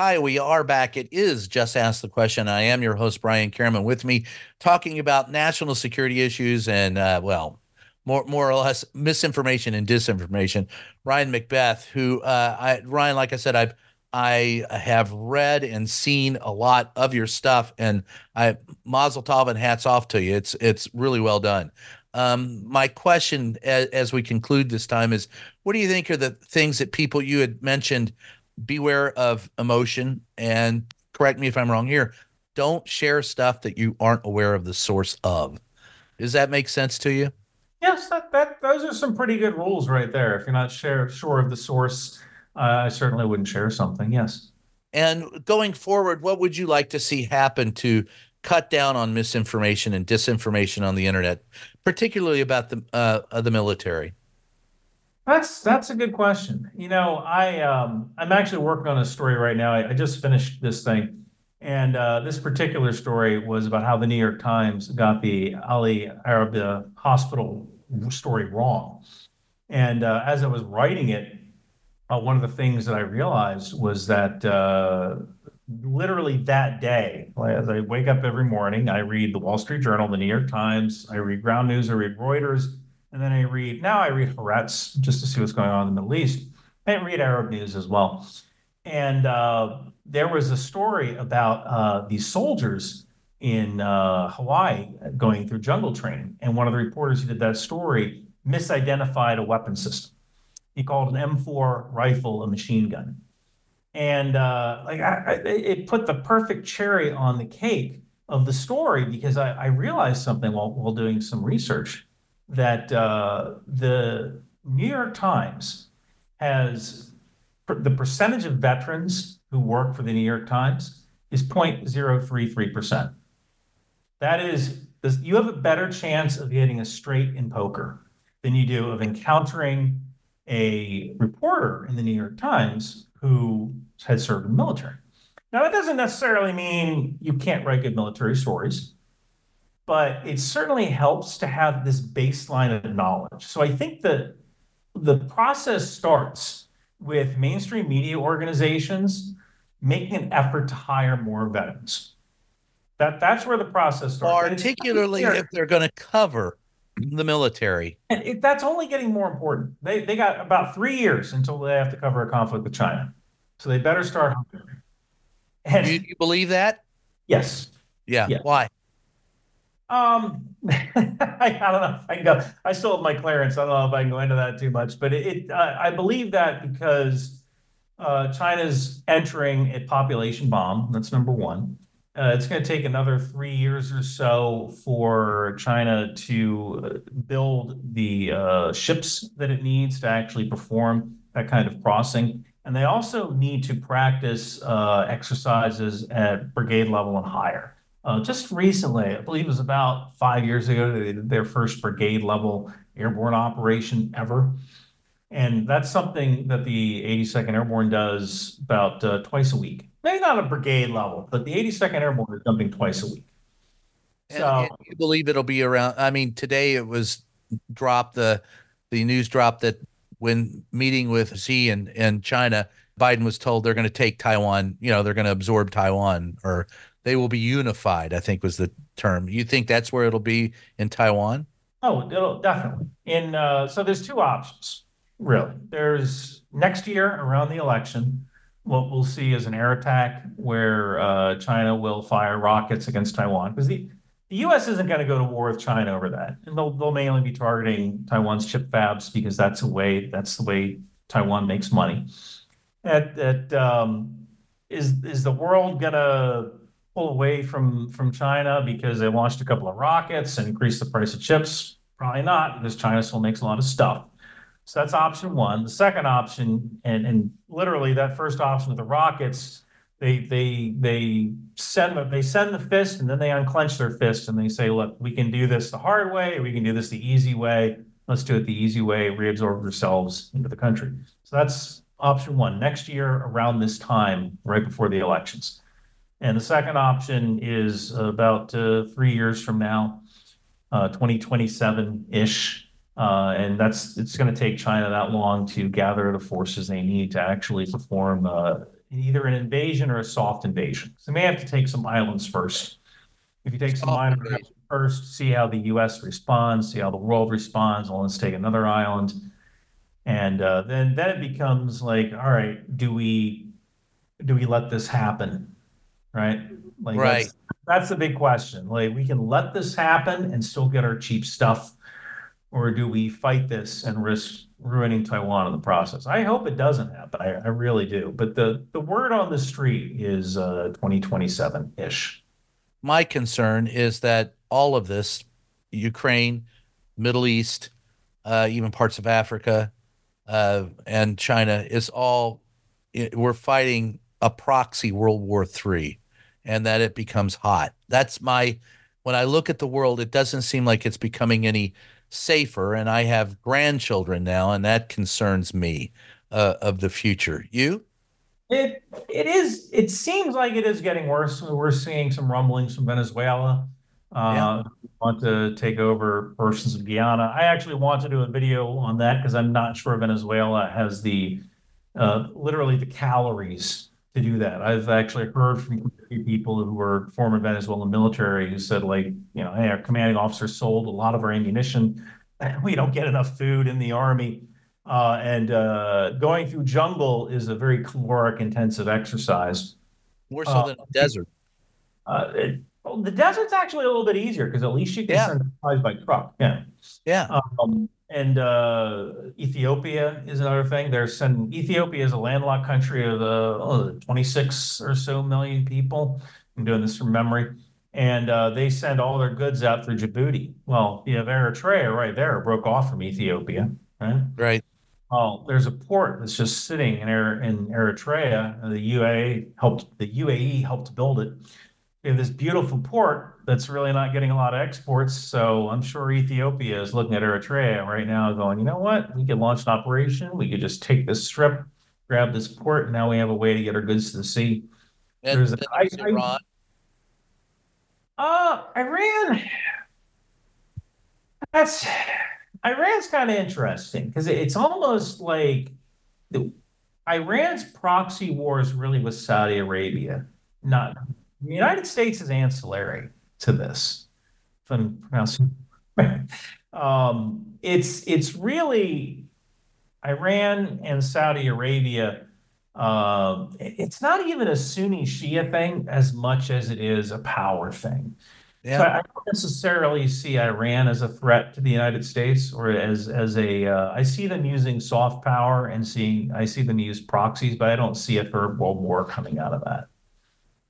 Speaker 2: Hi, we are back. It is Just Ask the Question. I am your host, Brian Karem, with me talking about national security issues and, uh, well, more more or less misinformation and disinformation. Ryan McBeth, who uh, I Ryan, like I said, I've I have read and seen a lot of your stuff, and I Mazel Tov and hats off to you. It's it's really well done. Um, my question, as, as we conclude this time, is what do you think are the things that people you had mentioned beware of emotion and correct me if I'm wrong here. Don't share stuff that you aren't aware of the source of. Does that make sense to you?
Speaker 3: Yes, that, that those are some pretty good rules right there. If you're not share, sure of the source, uh, I certainly wouldn't share something. Yes.
Speaker 2: And going forward, what would you like to see happen to cut down on misinformation and disinformation on the internet, particularly about the uh, the military?
Speaker 3: That's that's a good question. You know, I um, I'm actually working on a story right now. I, I just finished this thing, and uh, this particular story was about how the New York Times got the Ali Arabia Hospital story wrong. And uh, as I was writing it, uh, one of the things that I realized was that uh, literally that day, as I wake up every morning, I read the Wall Street Journal, the New York Times, I read Ground News, I read Reuters and then I read, now I read Haaretz just to see what's going on in the Middle East. I read Arab news as well. And uh, there was a story about uh, these soldiers in uh, Hawaii going through jungle training. And one of the reporters who did that story misidentified a weapon system. He called an M4 rifle a machine gun. And uh, like I, I, it put the perfect cherry on the cake of the story because I, I realized something while, while doing some research that uh, the New York Times has the percentage of veterans who work for the New York Times is 0.033%. That is, you have a better chance of getting a straight in poker than you do of encountering a reporter in the New York Times who has served in the military. Now, that doesn't necessarily mean you can't write good military stories but it certainly helps to have this baseline of knowledge. So I think that the process starts with mainstream media organizations making an effort to hire more veterans. That that's where the process starts.
Speaker 2: Particularly if they're going to cover the military.
Speaker 3: And it, that's only getting more important. They they got about three years until they have to cover a conflict with China, so they better start hiring.
Speaker 2: And do you believe that?
Speaker 3: Yes.
Speaker 2: Yeah. yeah. Why?
Speaker 3: Um, [laughs] I, don't know if I can go. I still have my clearance. I don't know if I can go into that too much, but it. it uh, I believe that because uh, China's entering a population bomb. That's number one. Uh, it's going to take another three years or so for China to uh, build the uh, ships that it needs to actually perform that kind of crossing. And they also need to practice uh, exercises at brigade level and higher. Uh, just recently, I believe it was about five years ago, they did their first brigade level airborne operation ever. And that's something that the 82nd Airborne does about uh, twice a week. Maybe not a brigade level, but the 82nd Airborne is jumping twice a week.
Speaker 2: So, and, and you believe it'll be around? I mean, today it was dropped the the news dropped that when meeting with Xi and and China, Biden was told they're going to take Taiwan. You know, they're going to absorb Taiwan or they will be unified, I think was the term. You think that's where it'll be in Taiwan?
Speaker 3: Oh, it'll definitely. In uh, so there's two options, really. There's next year around the election, what we'll see is an air attack where uh, China will fire rockets against Taiwan because the the U.S. isn't going to go to war with China over that, and they'll they'll mainly be targeting Taiwan's chip fabs because that's a way that's the way Taiwan makes money. At, at um, is is the world gonna pull away from from China because they launched a couple of rockets and increased the price of chips? Probably not, because China still makes a lot of stuff. So that's option one. The second option, and and literally that first option with the rockets, they they they send they send the fist and then they unclench their fist and they say, look, we can do this the hard way, we can do this the easy way. Let's do it the easy way, reabsorb ourselves into the country. So that's option one. Next year, around this time, right before the elections. And the second option is about uh, three years from now, uh, 2027 ish. Uh, and that's it's going to take China that long to gather the forces they need to actually perform uh, either an invasion or a soft invasion. So they may have to take some islands first. If you take some islands first, see how the U.S. responds, see how the world responds. Well, let's take another island, and uh, then then it becomes like, all right, do we do we let this happen? Right,
Speaker 2: like right.
Speaker 3: That's, that's the big question. Like, we can let this happen and still get our cheap stuff or do we fight this and risk ruining Taiwan in the process? I hope it doesn't happen. I, I really do. But the, the word on the street is uh, 2027 ish.
Speaker 2: My concern is that all of this, Ukraine, Middle East, uh, even parts of Africa, uh, and China, is all we're fighting a proxy World War III, and that it becomes hot. That's my when I look at the world, it doesn't seem like it's becoming any safer and I have grandchildren now and that concerns me uh, of the future. You?
Speaker 3: It it is it seems like it is getting worse. We're seeing some rumblings from Venezuela. Uh, yeah. want to take over portions of Guyana. I actually want to do a video on that because I'm not sure Venezuela has the uh, literally the calories to do that. I've actually heard from people who were former Venezuelan military who said, like, you know, hey, our commanding officer sold a lot of our ammunition. [laughs] We don't get enough food in the army. Uh, and uh, going through jungle is a very caloric intensive exercise.
Speaker 2: More so uh, than a desert.
Speaker 3: Uh, it, well, the desert's actually a little bit easier because at least you can yeah. send supplies by truck. Yeah.
Speaker 2: Yeah.
Speaker 3: Um, and uh, Ethiopia is another thing. There's some Ethiopia is a landlocked country of uh, oh, 26 or so million people. I'm doing this from memory, and uh, they send all their goods out through Djibouti. Well, you have Eritrea right there, broke off from Ethiopia, right?
Speaker 2: Right.
Speaker 3: Well, there's a port that's just sitting in, er- in Eritrea. The UAE helped the UAE helped build it. We have this beautiful port that's really not getting a lot of exports. So I'm sure Ethiopia is looking at Eritrea right now, going, you know what? We could launch an operation. We could just take this strip, grab this port, and now we have a way to get our goods to the sea.
Speaker 2: And, There's, I, Iran.
Speaker 3: uh, Iran. That's Iran's kind of interesting because it's almost like the, Iran's proxy wars really with Saudi Arabia, not the United States is ancillary to this. If I'm pronouncing [laughs] um, it's it's really Iran and Saudi Arabia. Uh, it's not even a Sunni Shia thing as much as it is a power thing. Yeah. So I don't necessarily see Iran as a threat to the United States or as as a. Uh, I see them using soft power and seeing I see them use proxies, but I don't see a third world war coming out of that.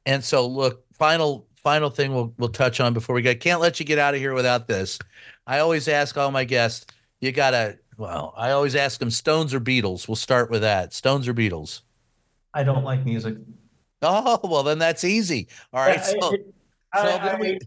Speaker 2: And so, look, final final thing we'll we'll touch on before we get. Can't let you get out of here without this. I always ask all my guests. You gotta. Well, I always ask them Stones or Beatles. We'll start with that. Stones or Beatles.
Speaker 3: I don't like music. [laughs]
Speaker 2: Oh well, then that's easy. All right. So, [laughs] so
Speaker 3: I, we,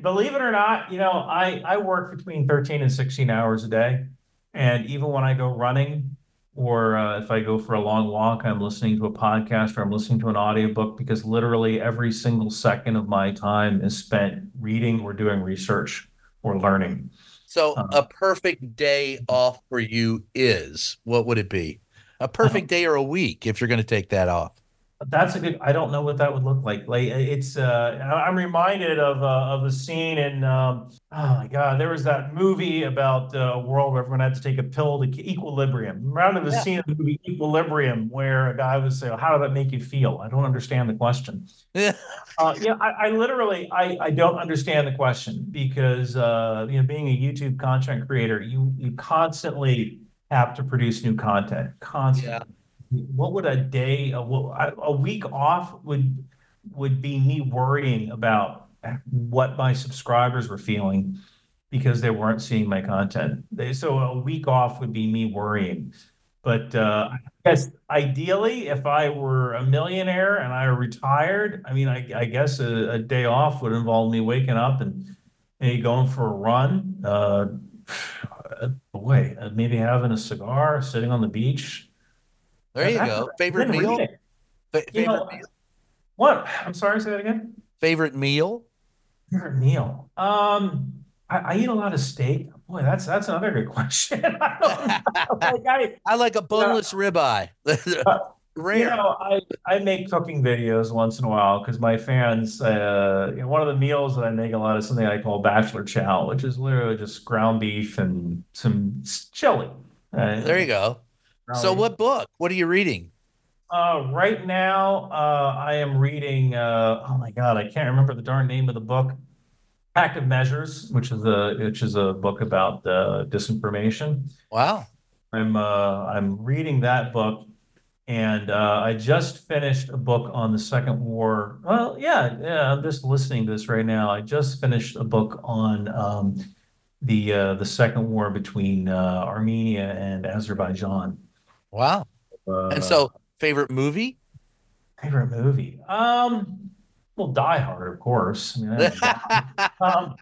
Speaker 3: believe it or not, you know, I I work between thirteen and sixteen hours a day, and even when I go running, or uh, if I go for a long walk, I'm listening to a podcast or I'm listening to an audiobook because literally every single second of my time is spent reading or doing research or learning.
Speaker 2: So, uh, a perfect day off for you is what would it be? A perfect [laughs] day or a week if you're going to take that off?
Speaker 3: That's a good. I don't know what that would look like. Like it's. Uh, I'm reminded of uh, of a scene in. Um, oh my God, there was that movie about uh, a world where everyone had to take a pill to equilibrium. Remember the yeah. scene of the movie Equilibrium where a guy was saying, "How did that make you feel?" I don't understand the question. Yeah. uh, yeah, I, I, literally I I don't understand the question because uh, you know being a YouTube content creator, you you constantly have to produce new content. Constantly. Yeah what would a day, a, a week off would would be me worrying about what my subscribers were feeling because they weren't seeing my content. They, so a week off would be me worrying. But uh, I guess ideally, if I were a millionaire and I retired, I mean, I, I guess a, a, day off would involve me waking up and maybe going for a run. Uh, [sighs] boy, uh, maybe having a cigar, sitting on the beach.
Speaker 2: There you go. Favorite meal? Fa- favorite
Speaker 3: know, meal? What? I'm sorry. Say that again.
Speaker 2: Favorite meal?
Speaker 3: Favorite meal. Um, I, I eat a lot of steak. Boy, that's that's another good question. [laughs] I,
Speaker 2: like, I, [laughs] I, like a boneless ribeye. [laughs]
Speaker 3: uh, Rare. You know, I, I make cooking videos once in a while because my fans, uh, you know, one of the meals that I make a lot is something I call bachelor chow, which is literally just ground beef and some chili.
Speaker 2: Uh, there you go. So, what book? What are you reading?
Speaker 3: Uh, right now, uh, I am reading. Uh, oh my god, I can't remember the darn name of the book. Active Measures, which is a which is a book about uh, disinformation.
Speaker 2: Wow.
Speaker 3: I'm uh, I'm reading that book, and uh, I just finished a book on the Second War. Well, yeah, yeah. I'm just listening to this right now. I just finished a book on um, the uh, the Second War between uh, Armenia and Azerbaijan.
Speaker 2: Wow. Uh, and so, favorite movie?
Speaker 3: Favorite movie? Um, well, Die Hard, of course. I mean, [laughs] um,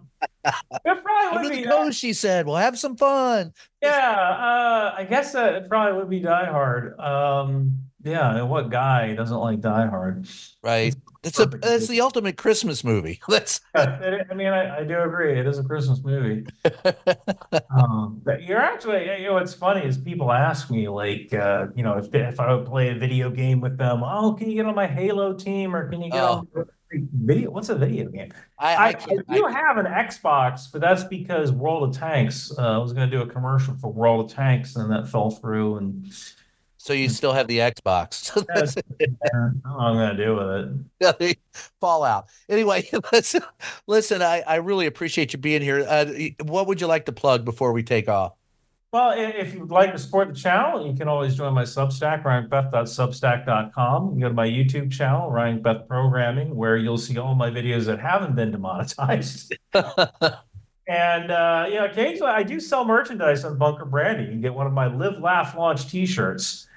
Speaker 2: it probably would be. The coast, she said, "We'll have some fun."
Speaker 3: Yeah, uh, I guess uh, it probably would be Die Hard. Um, yeah, and what guy doesn't like Die Hard?
Speaker 2: Right. It's a it's the ultimate Christmas movie. [laughs] Let's. [laughs]
Speaker 3: I mean, I, I, do agree. It is a Christmas movie. [laughs] um, you're actually, you know, what's funny is people ask me like, uh, you know, if if I would play a video game with them, oh, can you get on my Halo team or can you get oh. on video? What's a video game? I, I, I, I do have an Xbox, but that's because World of Tanks. Uh, I was going to do a commercial for World of Tanks, and that fell through and
Speaker 2: so you still have the Xbox. [laughs]
Speaker 3: I'm gonna do with
Speaker 2: it. [laughs] Fallout. Anyway, [laughs] listen, listen. I, I really appreciate you being here. Uh, what would you like to plug before we take off?
Speaker 3: Well, if you'd like to support the channel, you can always join my Substack, ryanmcbeth.substack.com. You can go to my YouTube channel, Ryan McBeth Programming, where you'll see all my videos that haven't been demonetized. And uh, you know, occasionally I do sell merchandise on Bunker Branding. You can get one of my Live Laugh Launch T-shirts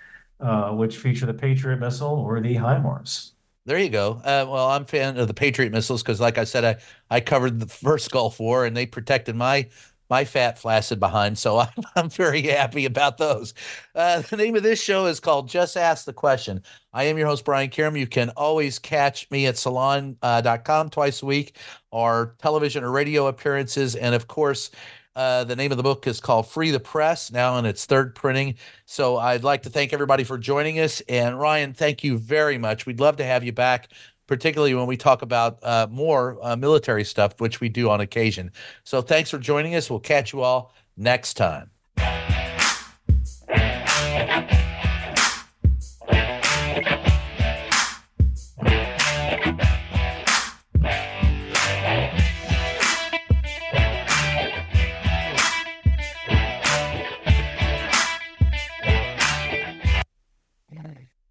Speaker 3: uh, which feature the Patriot missile or the HIMARS.
Speaker 2: There you go. Uh, well, I'm a fan of the Patriot missiles because, like I said, I, I covered the first Gulf War and they protected my my fat flaccid behind. So [laughs] I'm, I'm very happy about those. Uh, the name of this show is called Just Ask the Question. I am your host, Brian Karem. You can always catch me at salon.com uh, twice a week, or television or radio appearances. And of course, uh, the name of the book is called Free the Press, now in its third printing. So I'd like to thank everybody for joining us. And Ryan, thank you very much. We'd love to have you back, particularly when we talk about uh, more uh, military stuff, which we do on occasion. So thanks for joining us. We'll catch you all next time.